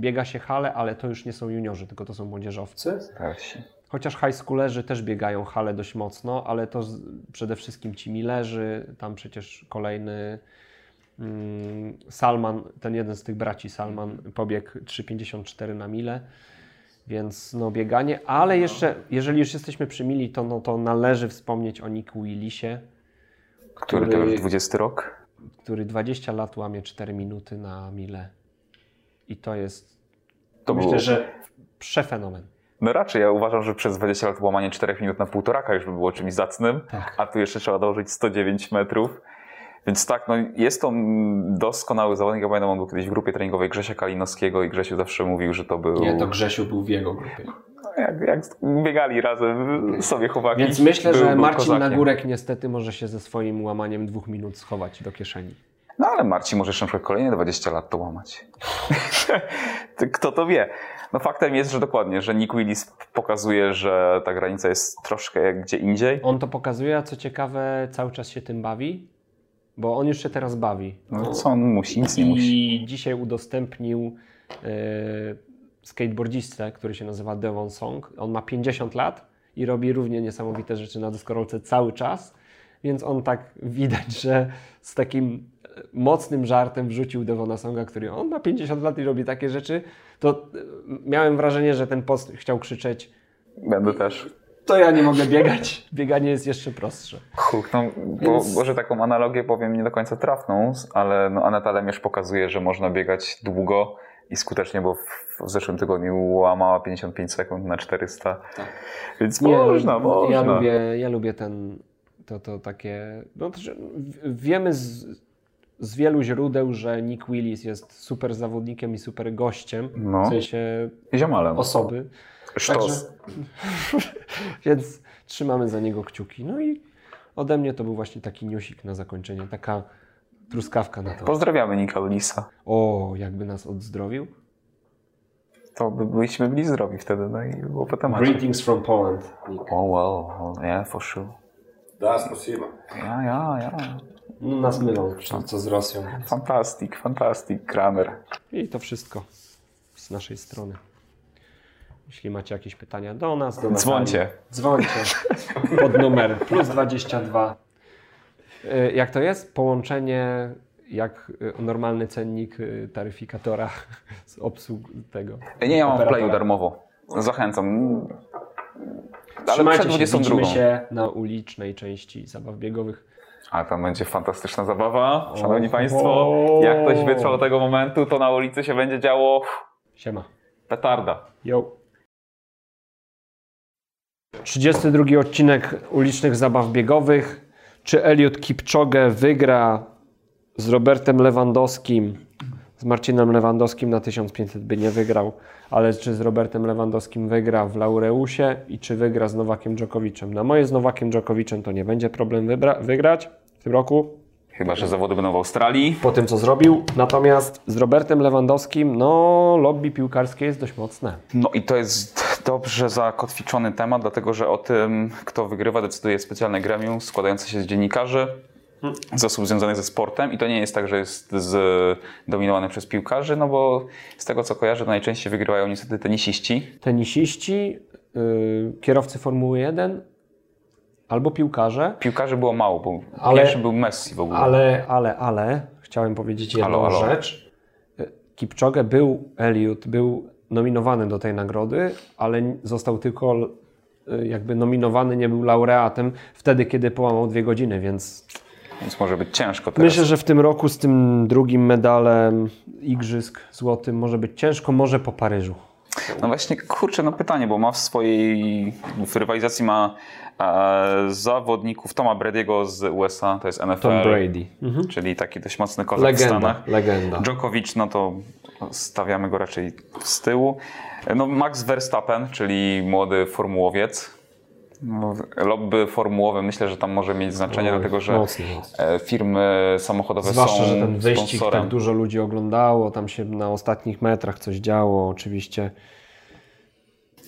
biega się hale, ale to już nie są juniorzy, tylko to są młodzieżowcy. Starsi. Chociaż high schoolerzy też biegają hale dość mocno, ale to z, przede wszystkim ci Millerzy, tam przecież kolejny mm, Salman, ten jeden z tych braci Salman pobiegł 3,54 na milę, więc no bieganie, ale jeszcze, jeżeli już jesteśmy przy mili, to, no, to należy wspomnieć o Niku Willisie, Który to już 20 rok? który 20 lat łamie 4 minuty na milę i to jest, To myślę, było- że przefenomen. No raczej, ja uważam, że przez 20 lat łamanie 4 minut na półtoraka już by było czymś zacnym, Tak. a tu jeszcze trzeba dołożyć 109 metrów. Więc tak, no jest to doskonały zawodnik. Ja pamiętam, on był kiedyś w grupie treningowej Grzesia Kalinowskiego i Grzesiu zawsze mówił, że to był... Nie, to Grzesiu był w jego grupie. jak, jak biegali razem sobie chłopaki. Więc myślę, był, że Marcin. Nagórek niestety może się ze swoim łamaniem dwóch minut schować do kieszeni. No ale Marcin może jeszcze na przykład kolejne 20 lat to łamać. <laughs> To Kto to wie? No faktem jest, że dokładnie, że Nick Willis pokazuje, że ta granica jest troszkę jak gdzie indziej. On to pokazuje, a co ciekawe, cały czas się tym bawi, bo on już się teraz bawi. No co on musi? Nic nie musi. I dzisiaj udostępnił e, skateboardzistę, który się nazywa Devon Song. On ma 50 lat i robi równie niesamowite rzeczy na deskorolce cały czas, więc on tak widać, że z takim mocnym żartem wrzucił Devona Songa, który on ma 50 lat i robi takie rzeczy, to e, miałem wrażenie, że ten post chciał krzyczeć Będę też. to ja nie mogę biegać, <laughs> bieganie jest jeszcze prostsze. Huch, no, bo, Więc- może taką analogię powiem nie do końca trafną, ale no, Aneta Lemierz pokazuje, że można biegać długo i skutecznie, bo w, w zeszłym tygodniu łamała 55 sekund na 400. Więc można, można. Ja lubię, ja lubię ten, to, to takie, no, wiemy z, z wielu źródeł, że Nick Willis jest super zawodnikiem i super gościem. No. W sensie osoby. Sztos. Także, <laughs> więc trzymamy za niego kciuki. No i ode mnie to był właśnie taki niusik na zakończenie, taka truskawka na to. Pozdrawiamy Nika Willisa. O, jakby nas odzdrowił. To by byliśmy byli zdrowi wtedy, no i było po temacie. Greetings from Poland, Nick. Oh well, yeah, for sure. That's possible. Ja, ja, ja. No, nas mylą, co z Rosją. Fantastic, fantastic, Kramer. I to wszystko z naszej strony. Jeśli macie jakieś pytania do nas, do Natalii, Dzwońcie. Dzwońcie pod numer plus 22. Y, Jak to jest? Połączenie jak y, normalny cennik y, taryfikatora z obsług tego. Nie, ja mam w playu darmowo. Zachęcam. Ale Trzymajcie się, 22. widzimy się na ulicznej części zabaw biegowych. A tam będzie fantastyczna zabawa, szanowni państwo. Jak ktoś wytrwał tego momentu, to na ulicy się będzie działo Siema. petarda. Yo. 32 odcinek ulicznych zabaw biegowych. Czy Eliud Kipchoge wygra z Robertem Lewandowskim? Z Marcinem Lewandowskim na 1500 by nie wygrał, ale czy z Robertem Lewandowskim wygra w Laureusie i czy wygra z Nowakiem Dżokowiczem? Na moje z Nowakiem Dżokowiczem to nie będzie problem wygrać tym roku, Chyba, że zawody będą w Australii. po tym co zrobił. Natomiast z Robertem Lewandowskim, no lobby piłkarskie jest dość mocne. No i to jest dobrze zakotwiczony temat, dlatego że o tym, kto wygrywa, decyduje specjalne gremium składające się z dziennikarzy, z osób związanych ze sportem i to nie jest tak, że jest zdominowany przez piłkarzy, no bo z tego co kojarzę, to najczęściej wygrywają niestety tenisiści. tenisiści, yy, kierowcy Formuły 1 albo piłkarze, Piłkarzy było mało, bo Ale- pierwszy był Messi w ogóle. ale, ale, ale chciałem powiedzieć jedną Halo, rzecz. Y, Kipchoge był, Elliot był nominowany do tej nagrody, ale został tylko y, jakby nominowany, nie był laureatem wtedy, kiedy połamał dwie godziny, więc Więc może być ciężko teraz. myślę, że w tym roku z tym drugim medalem igrzysk złotym może być ciężko, może po Paryżu. No właśnie, kurczę, no pytanie, bo ma w swojej w rywalizacji ma e, zawodników Toma Brady'ego z USA, to jest NFL, Tom Brady. czyli taki dość mocny kozak w Legenda, Stanach. legenda. Djokovic, no to stawiamy go raczej z tyłu. No Max Verstappen, czyli młody formułowiec. No, lobby formułowe myślę, że tam może mieć znaczenie, Oj, dlatego że mocno, mocno. e, firmy samochodowe Zwłaszcza, są że ten wyścig sponsorem. tak dużo ludzi oglądało, tam się na ostatnich metrach coś działo, oczywiście.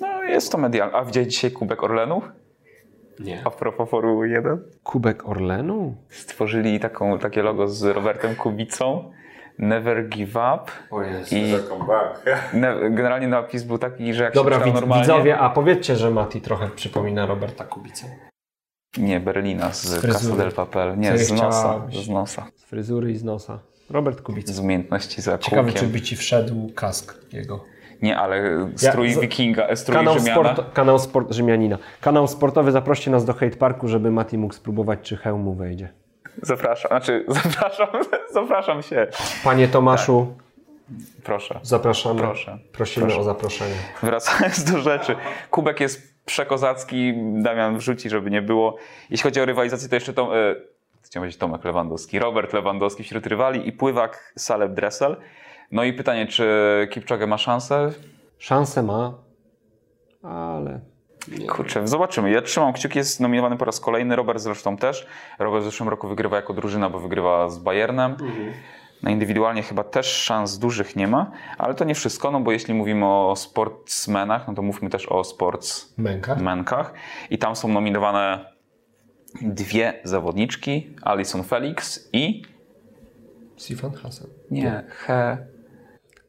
No jest to medialne. A widziałeś dzisiaj Kubek Orlenu? Nie. A propos Formuły 1? Kubek Orlenu? Stworzyli taką, takie logo z Robertem Kubicą. Never give up. O jest, I-. Ne, generalnie napis był taki, że jak Dobra, się widz, normalnie... widzowie, a powiedzcie, że Mati trochę przypomina Roberta Kubicę. Nie, Berlina z, fryzury. Casa del Papel. Nie, z nosa. Z nosa. Z fryzury i z nosa. Robert Kubica. Z umiejętności za Ciekawe, czy by ci wszedł kask jego. Nie, ale strój Ja- wikinga, e, strój Kanał, Rzymiana. sport, kanał sport, Rzymianina. Kanał sportowy, zaproście nas do Hate Parku, żeby Mati mógł spróbować, czy hełm mu wejdzie. Zapraszam, znaczy <laughs> zapraszam, zapraszam się. Panie Tomaszu, Proszę. zapraszamy. Proszę. Prosimy Proszę. o zaproszenie. Wracając do rzeczy. Kubek jest przekozacki, Damian wrzuci, żeby nie było. Jeśli chodzi o rywalizację, to jeszcze Tom, e, chciałem powiedzieć Tomek Lewandowski, Robert Lewandowski wśród rywali i pływak Saleb Dressel. No i pytanie, czy Kipchoge ma szansę? Szansę ma, ale Kurczę, zobaczymy. Ja trzymam kciuki, jest nominowany po raz kolejny, Robert zresztą też. Robert w zeszłym roku wygrywa jako drużyna, bo wygrywa z Bayernem. Na indywidualnie chyba też szans dużych nie ma, ale to nie wszystko, no bo jeśli mówimy o sportsmenach, no to mówmy też o sportsmenkach. I tam są nominowane dwie zawodniczki, Alison Felix i... Sifan Hasan. Nie, He...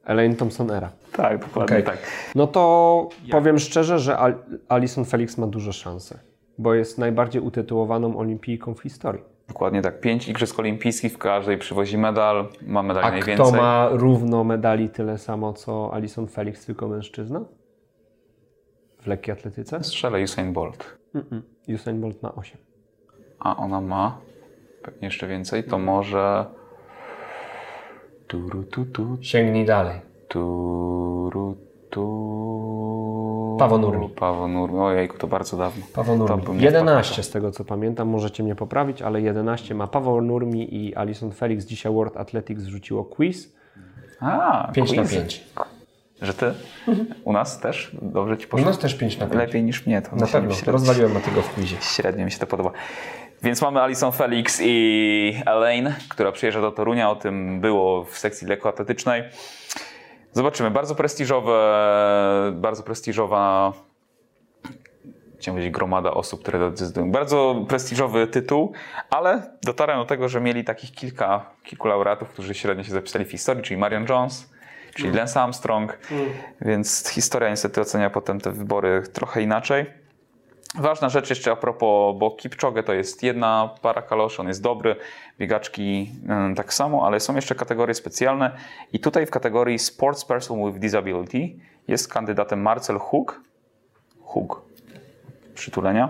Elaine Thompson era. Tak, dokładnie Okej. tak. No to powiem szczerze, że Al- Alison Felix ma duże szanse, bo jest najbardziej utytułowaną olimpijką w historii. Dokładnie tak. Pięć igrzysk olimpijskich, w każdej przywozi medal, ma medali A najwięcej. kto ma równo medali tyle samo co Alison Felix, tylko mężczyzna? W lekkiej atletyce? Strzelę Usain Bolt. Mm-mm. Usain Bolt ma 8. A ona ma pewnie jeszcze więcej, to może... Turu, tu, tu, Sięgnij dalej. turu, tu... Paweł Nurmi. Paweł Nurmi. Ojejku, to bardzo dawno. Paweł To Nurmi. bym nie 11 z tego co pamiętam, możecie mnie poprawić, ale 11 ma Paweł Nurmi i Alison Felix. Dzisiaj World Athletics wrzuciło quiz. A, 5 na quiz. 5. Że ty? U nas też? Dobrze ci U poszło? nas też 5 na 5. Lepiej niż mnie. To Na pewno. średnio- Rozwaliłem Matego w quizie. Średnio mi się to podoba. Więc mamy Alison Felix i Elaine, która przyjeżdża do Torunia. O tym było w sekcji lekkoatletycznej. Zobaczymy. Bardzo prestiżowe, bardzo prestiżowa chciałem powiedzieć gromada osób, które decydują. Bardzo prestiżowy tytuł, ale dotarłem do tego, że mieli takich kilka, kilku laureatów, którzy średnio się zapisali w historii, czyli Marion Jones, czyli Lance Armstrong, więc historia niestety ocenia potem te wybory trochę inaczej. Ważna rzecz jeszcze a propos, bo Kipchoge to jest jedna para kaloszy, on jest dobry, biegaczki mm, tak samo, ale są jeszcze kategorie specjalne i tutaj w kategorii Sports Person with Disability jest kandydatem Marcel Hug, Hug, przytulenia,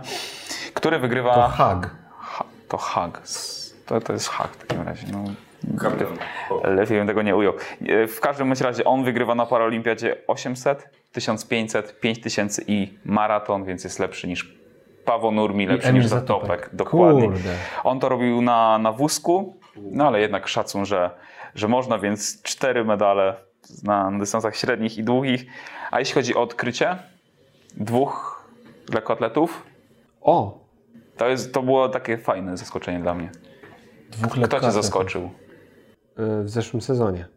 który wygrywa... To hug. Ha, to Hug, to, to jest Hug w takim razie. No, Lepiej bym tego nie ujął. E, W każdym bądź razie on wygrywa na Paralimpiadzie 800, 1500, 5000 i maraton, więc jest lepszy niż Paweł Nurmi, lepszy niż Zatopek. Zatopek. Dokładnie. Kurde. On to robił na, na wózku, no ale jednak szacun, że, że można, więc cztery medale na dystansach średnich i długich. A jeśli chodzi o odkrycie dwóch lekkoatletów, O! to, jest, to było takie fajne zaskoczenie dla mnie. Dwóch Kto cię zaskoczył? Y, W zeszłym sezonie.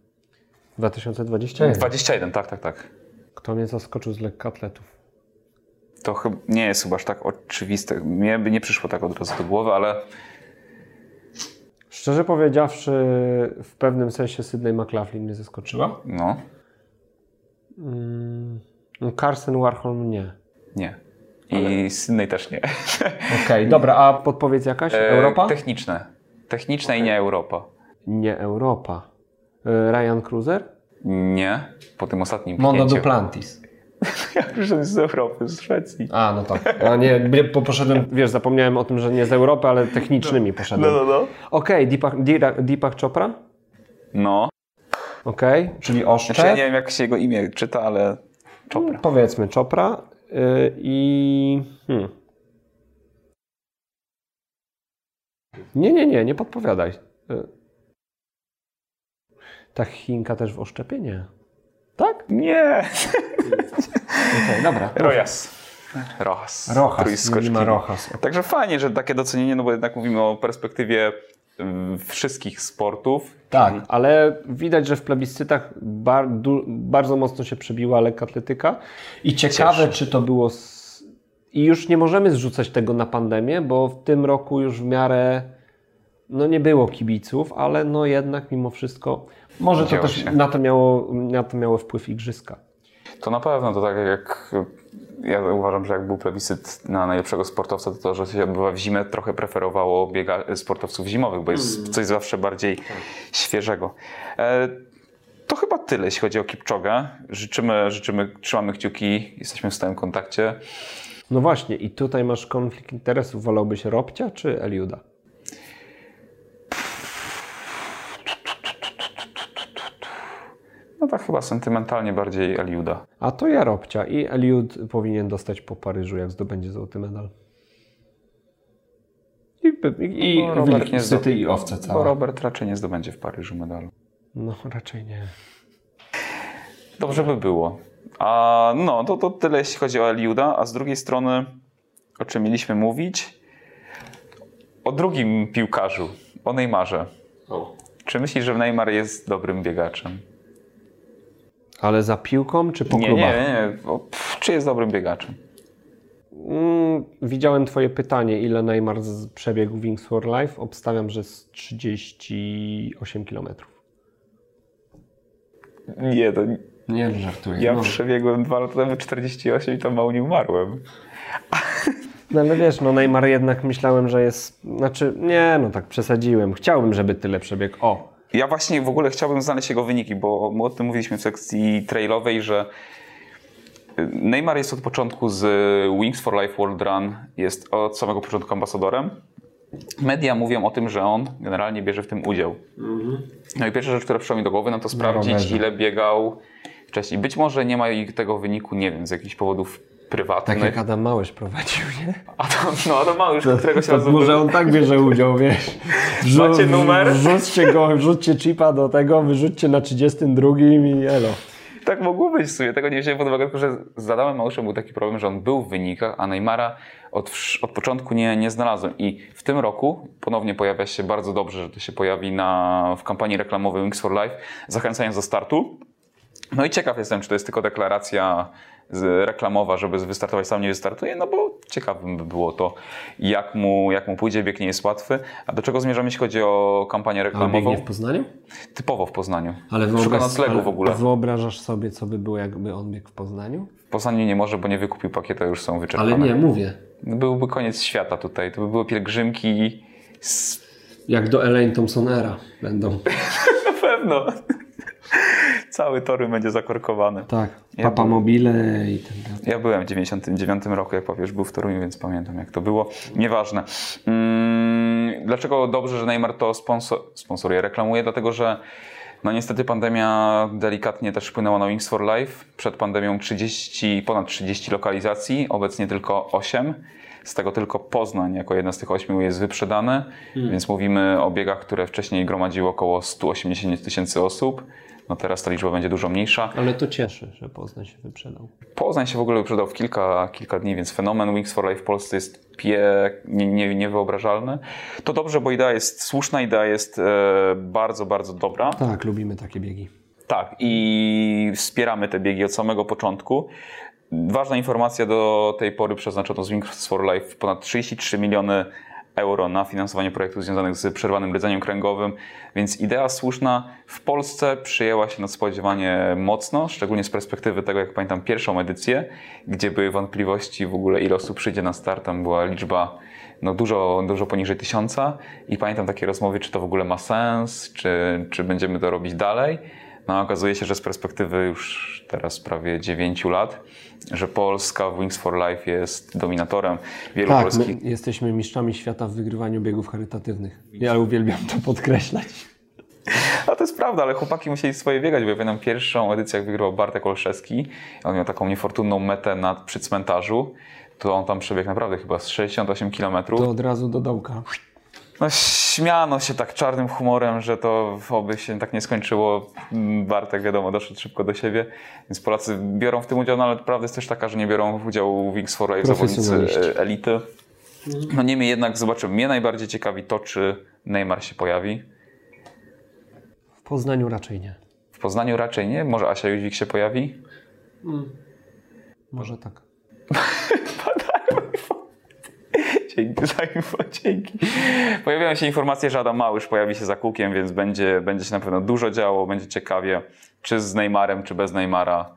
2021. 21, tak, tak, tak. Kto mnie zaskoczył z lekkoatletów? To chyba nie jest chyba aż tak oczywiste. Mnie by nie przyszło tak od razu do głowy, ale Szczerze powiedziawszy, w pewnym sensie Sydney McLaughlin mnie zaskoczyła. no, Mm, no Carson Warhol nie. nie. I Sydney też nie. <laughs> Okej, dobra, a podpowiedź jakaś? E, Europa? Techniczne. Techniczne i nie Europa. Nie Europa. Y, Ryan Cruiser? Nie. Po tym ostatnim Mondo. Duplantis. <laughs> Ja przyszedłem z Europy, z Szwecji. A, no tak. A nie, nie, poszedłem, wiesz, zapomniałem o tym, że nie z Europy, ale technicznymi poszedłem. no. Okej, Deepak, Dira- Deepak Chopra? No. Okej, czyli Oszczep. Znaczy ja nie wiem jak się jego imię czyta, ale Chopra. Powiedzmy Chopra y, i... Hmm. Nie, nie, nie, nie podpowiadaj. Y, Ta Chinka też w oszczepie? Nie. Tak? Nie. Okej, dobra. Rojas. Rojas. Rojas, Trójskoczki. Lima Rojas. Także fajnie, że takie docenienie, no bo jednak mówimy o perspektywie ym, wszystkich sportów. Tak, ale widać, że w plebiscytach bar, du, bardzo mocno się przebiła lekkoatletyka i ciekawe, Cieszy. czy to było... Z... I już nie możemy zrzucać tego na pandemię, bo w tym roku już w miarę no nie było kibiców, ale no jednak mimo wszystko może to też się. na to, miało, na to miało wpływ igrzyska. To na pewno, to tak jak ja uważam, że jak był plebiscyt na najlepszego sportowca, to to, że się odbywa w zimę, trochę preferowało biega, sportowców zimowych, bo jest coś zawsze bardziej świeżego. E, to chyba tyle, jeśli chodzi o Kipczogę. Życzymy, życzymy, trzymamy kciuki, jesteśmy w stałym kontakcie. No właśnie i tutaj masz konflikt interesów. Wolałbyś Robcia czy Eliuda? No tak chyba sentymentalnie bardziej Eliuda. A to ja Robcia i Eliud powinien dostać po Paryżu, jak zdobędzie złoty medal. I, i, i Bo Robert nie syty zdo- i owce Bo całe. Robert raczej nie zdobędzie w Paryżu medalu. No raczej nie. Dobrze by było. A no, to, to tyle jeśli chodzi o Eliuda, a z drugiej strony, o czym mieliśmy mówić? O drugim piłkarzu, o Neymarze. Czy myślisz, że Neymar jest dobrym biegaczem? Ale za piłką czy po nie, klubach? nie, nie. O, pff, czy jest dobrym biegaczem? Mm, widziałem twoje pytanie, ile Neymar z- przebiegł Wings for Life. Obstawiam, że z 38 km. Nie, to Nie, no, żartuję. ja no. przebiegłem dwa lata temu 48 i tam mało nie umarłem. <laughs> no ale wiesz, no Neymar jednak myślałem, że jest... Znaczy, nie, no tak przesadziłem. Chciałbym, żeby tyle przebiegł. O, Ja właśnie w ogóle chciałbym znaleźć jego wyniki, bo my o tym mówiliśmy w sekcji trailowej, że Neymar jest od początku z Wings for Life World Run, jest od samego początku ambasadorem. Media mówią o tym, że on generalnie bierze w tym udział. No i pierwsza rzecz, która przyszła mi do głowy, no to sprawdzić, ile biegał wcześniej. Być może nie ma tego wyniku, nie wiem, z jakichś powodów prywatnych. tak jak Adam Małysz prowadził, nie? Adam, no Adam Małysz, To razu... może on tak bierze udział, wiesz. Macie numer? Wrzućcie go, wrzućcie chipa do tego, wyrzućcie na 32 i elo. Tak mogło być w sumie, tego nie wziąłem pod uwagę, tylko że z Adamem Małyszem był taki problem, że on był w wynikach, a Neymara od, od początku nie, nie znalazłem. I w tym roku ponownie pojawia się bardzo dobrze, że to się pojawi na, w kampanii reklamowej Wings for Life, zachęcając do startu. No i ciekaw jestem, czy to jest tylko deklaracja reklamowa, żeby wystartować, sam nie wystartuje, no bo ciekawym by było to, jak mu, jak mu pójdzie, bieg nie jest łatwy. A do czego zmierzamy, jeśli chodzi o kampanię reklamową? biegnie w Poznaniu? Typowo w Poznaniu. Ale Szuka noclegu w ogóle. wyobrażasz sobie, co by było, jakby on biegł w Poznaniu? W Poznaniu nie może, bo nie wykupił pakietu, już są wyczerpane. Ale nie, mówię. Byłby koniec świata tutaj. To by były pielgrzymki z... Jak do Elaine Thompson era będą. <laughs> Na pewno. <laughs> Cały tory będzie zakorkowany. Tak, Ja Papa Mobile i ten. Ja byłem w 99 roku, jak papież był w Toruniu, więc pamiętam jak to było. Nieważne. Mm, dlaczego dobrze, że Neymar to sponsor, sponsoruje, reklamuje? Dlatego, że no niestety pandemia delikatnie też wpłynęła na Wings for Life. Przed pandemią 30, ponad 30 lokalizacji, obecnie tylko 8. Z tego tylko Poznań jako jedna z tych ośmiu jest wyprzedane, więc mówimy o biegach, które wcześniej gromadziły około 180 tysięcy osób. No teraz ta liczba będzie dużo mniejsza. Ale to cieszy, że Poznań się wyprzedał. Poznań się w ogóle wyprzedał w kilka, kilka dni, więc fenomen Wings for Life w Polsce jest pie, nie, nie, niewyobrażalny. To dobrze, bo idea jest słuszna, idea jest e, bardzo, bardzo dobra. Tak, lubimy takie biegi. Tak, i wspieramy te biegi od samego początku. Ważna informacja, do tej pory przeznaczono z Wings for Life ponad 33 miliony euro na finansowanie projektów związanych z przerwanym rdzeniem kręgowym, więc idea słuszna. W Polsce przyjęła się nadspodziewanie mocno, szczególnie z perspektywy tego, jak pamiętam pierwszą edycję, gdzie były wątpliwości w ogóle ile osób przyjdzie na start, tam była liczba no dużo, dużo poniżej tysiąca. I pamiętam takie rozmowy, czy to w ogóle ma sens, czy, czy będziemy to robić dalej. No okazuje się, że z perspektywy już teraz prawie 9 lat, że Polska w Wings for Life jest dominatorem wielu Tak, my polskich. jesteśmy mistrzami świata w wygrywaniu biegów charytatywnych. Ja uwielbiam to podkreślać. A to jest prawda, ale chłopaki musieli swoje biegać, bo ja pamiętam pierwszą edycję, jak wygrał Bartek Olszewski. On miał taką niefortunną metę na, przy cmentarzu. To on tam przebiegł naprawdę chyba z 68 km. To od razu do dołka. No, śmiano się tak czarnym humorem, że to oby się tak nie skończyło. Mm, Bartek, wiadomo, doszedł szybko do siebie, więc Polacy biorą w tym udział, no ale prawda jest też taka, że nie biorą udziału w Wings for Life zawodnicy elity. No niemniej jednak zobaczymy. Mnie najbardziej ciekawi to, czy Neymar się pojawi. W Poznaniu raczej nie. W Poznaniu raczej nie. Może Asia Jóźwik się pojawi? Może tak. <laughs> Dzięki za info, dzięki. Pojawiają się informacje, że Adam Małysz pojawi się za kółkiem, więc będzie, będzie się na pewno dużo działo, będzie ciekawie, czy z Neymarem, czy bez Neymara.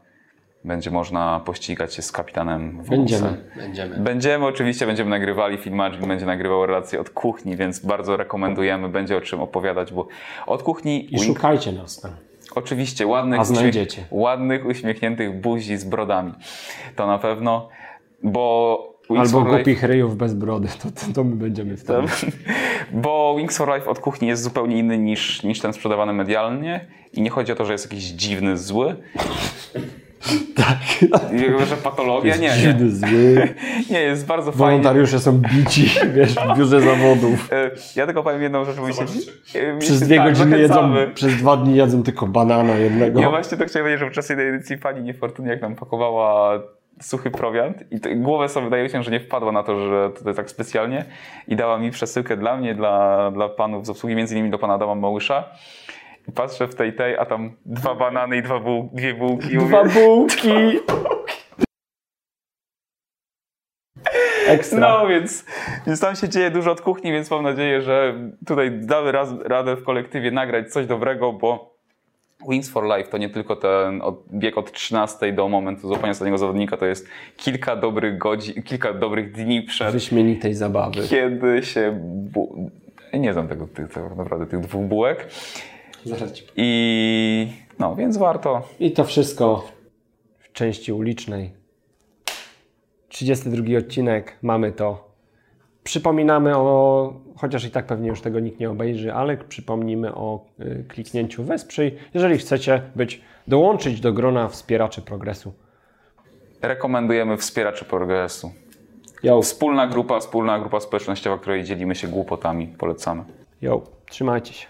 Będzie można pościgać się z kapitanem Wąsem. Będziemy. Będziemy. Będziemy, oczywiście będziemy nagrywali, Filmaczki będzie nagrywał relacje od kuchni, więc bardzo rekomendujemy, będzie o czym opowiadać, bo od kuchni I szukajcie nas tam. Oczywiście, ładnych, znajdziecie. ładnych, uśmiechniętych buzi z brodami. To na pewno, bo Wings Albo for Life- głupich ryjów bez brody. To, to, to my będziemy wtedy. Bo Wings for Life od kuchni jest zupełnie inny niż, niż ten sprzedawany medialnie i nie chodzi o to, że jest jakiś dziwny, zły. Tak. I że patologia, nie, nie. Dziwny, zły. <laughs> Nie, jest bardzo fajnie. Wolontariusze są bici, <laughs> wiesz, w biurze zawodów. E, Ja tylko powiem jedną rzecz, bo mi się, e, Przez dwie tak, godziny jedzą, zachęcamy. przez dwa dni jedzą tylko banana jednego. Ja właśnie to chciałem powiedzieć, że w czasie tej edycji pani niefortunnie jak nam pakowała suchy prowiant i głowę sobie wydaje się, że nie wpadła na to, że to tak specjalnie i dała mi przesyłkę dla mnie, dla, dla panów z obsługi, między innymi do pana Adama Małysza. I patrzę w tej tej, a tam dwa banany i dwa buł, dwie bułki. Dwa mówię, <laughs> bułki. Ekstra. No więc, więc tam się dzieje dużo od kuchni, więc mam nadzieję, że tutaj damy raz, radę w kolektywie nagrać coś dobrego, bo Wings for Life to nie tylko ten od, bieg od 13 do momentu złapania ostatniego zawodnika, to jest kilka dobrych godzin, kilka dobrych dni przed, Wyśmienitej zabawy. kiedy się... Bu... Nie znam tego, tych, tak naprawdę tych dwóch bułek. Zaraz ci I no, więc warto. I to wszystko w części ulicznej. 32 odcinek, mamy to. Przypominamy o, chociaż i tak pewnie już tego nikt nie obejrzy, ale przypomnimy o y, kliknięciu wesprzyj, jeżeli chcecie być, dołączyć do grona wspieraczy progresu. Rekomendujemy wspieraczy progresu. Yo, Wspólna grupa, wspólna grupa społecznościowa, której dzielimy się głupotami. Polecamy. yo, trzymajcie się.